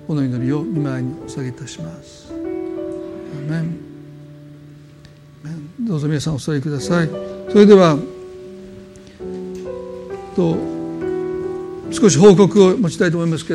この祈りを見舞いにお下げいたします。どうぞ皆さんお座りください。それではと少し報告を持ちたいと思いますけれど。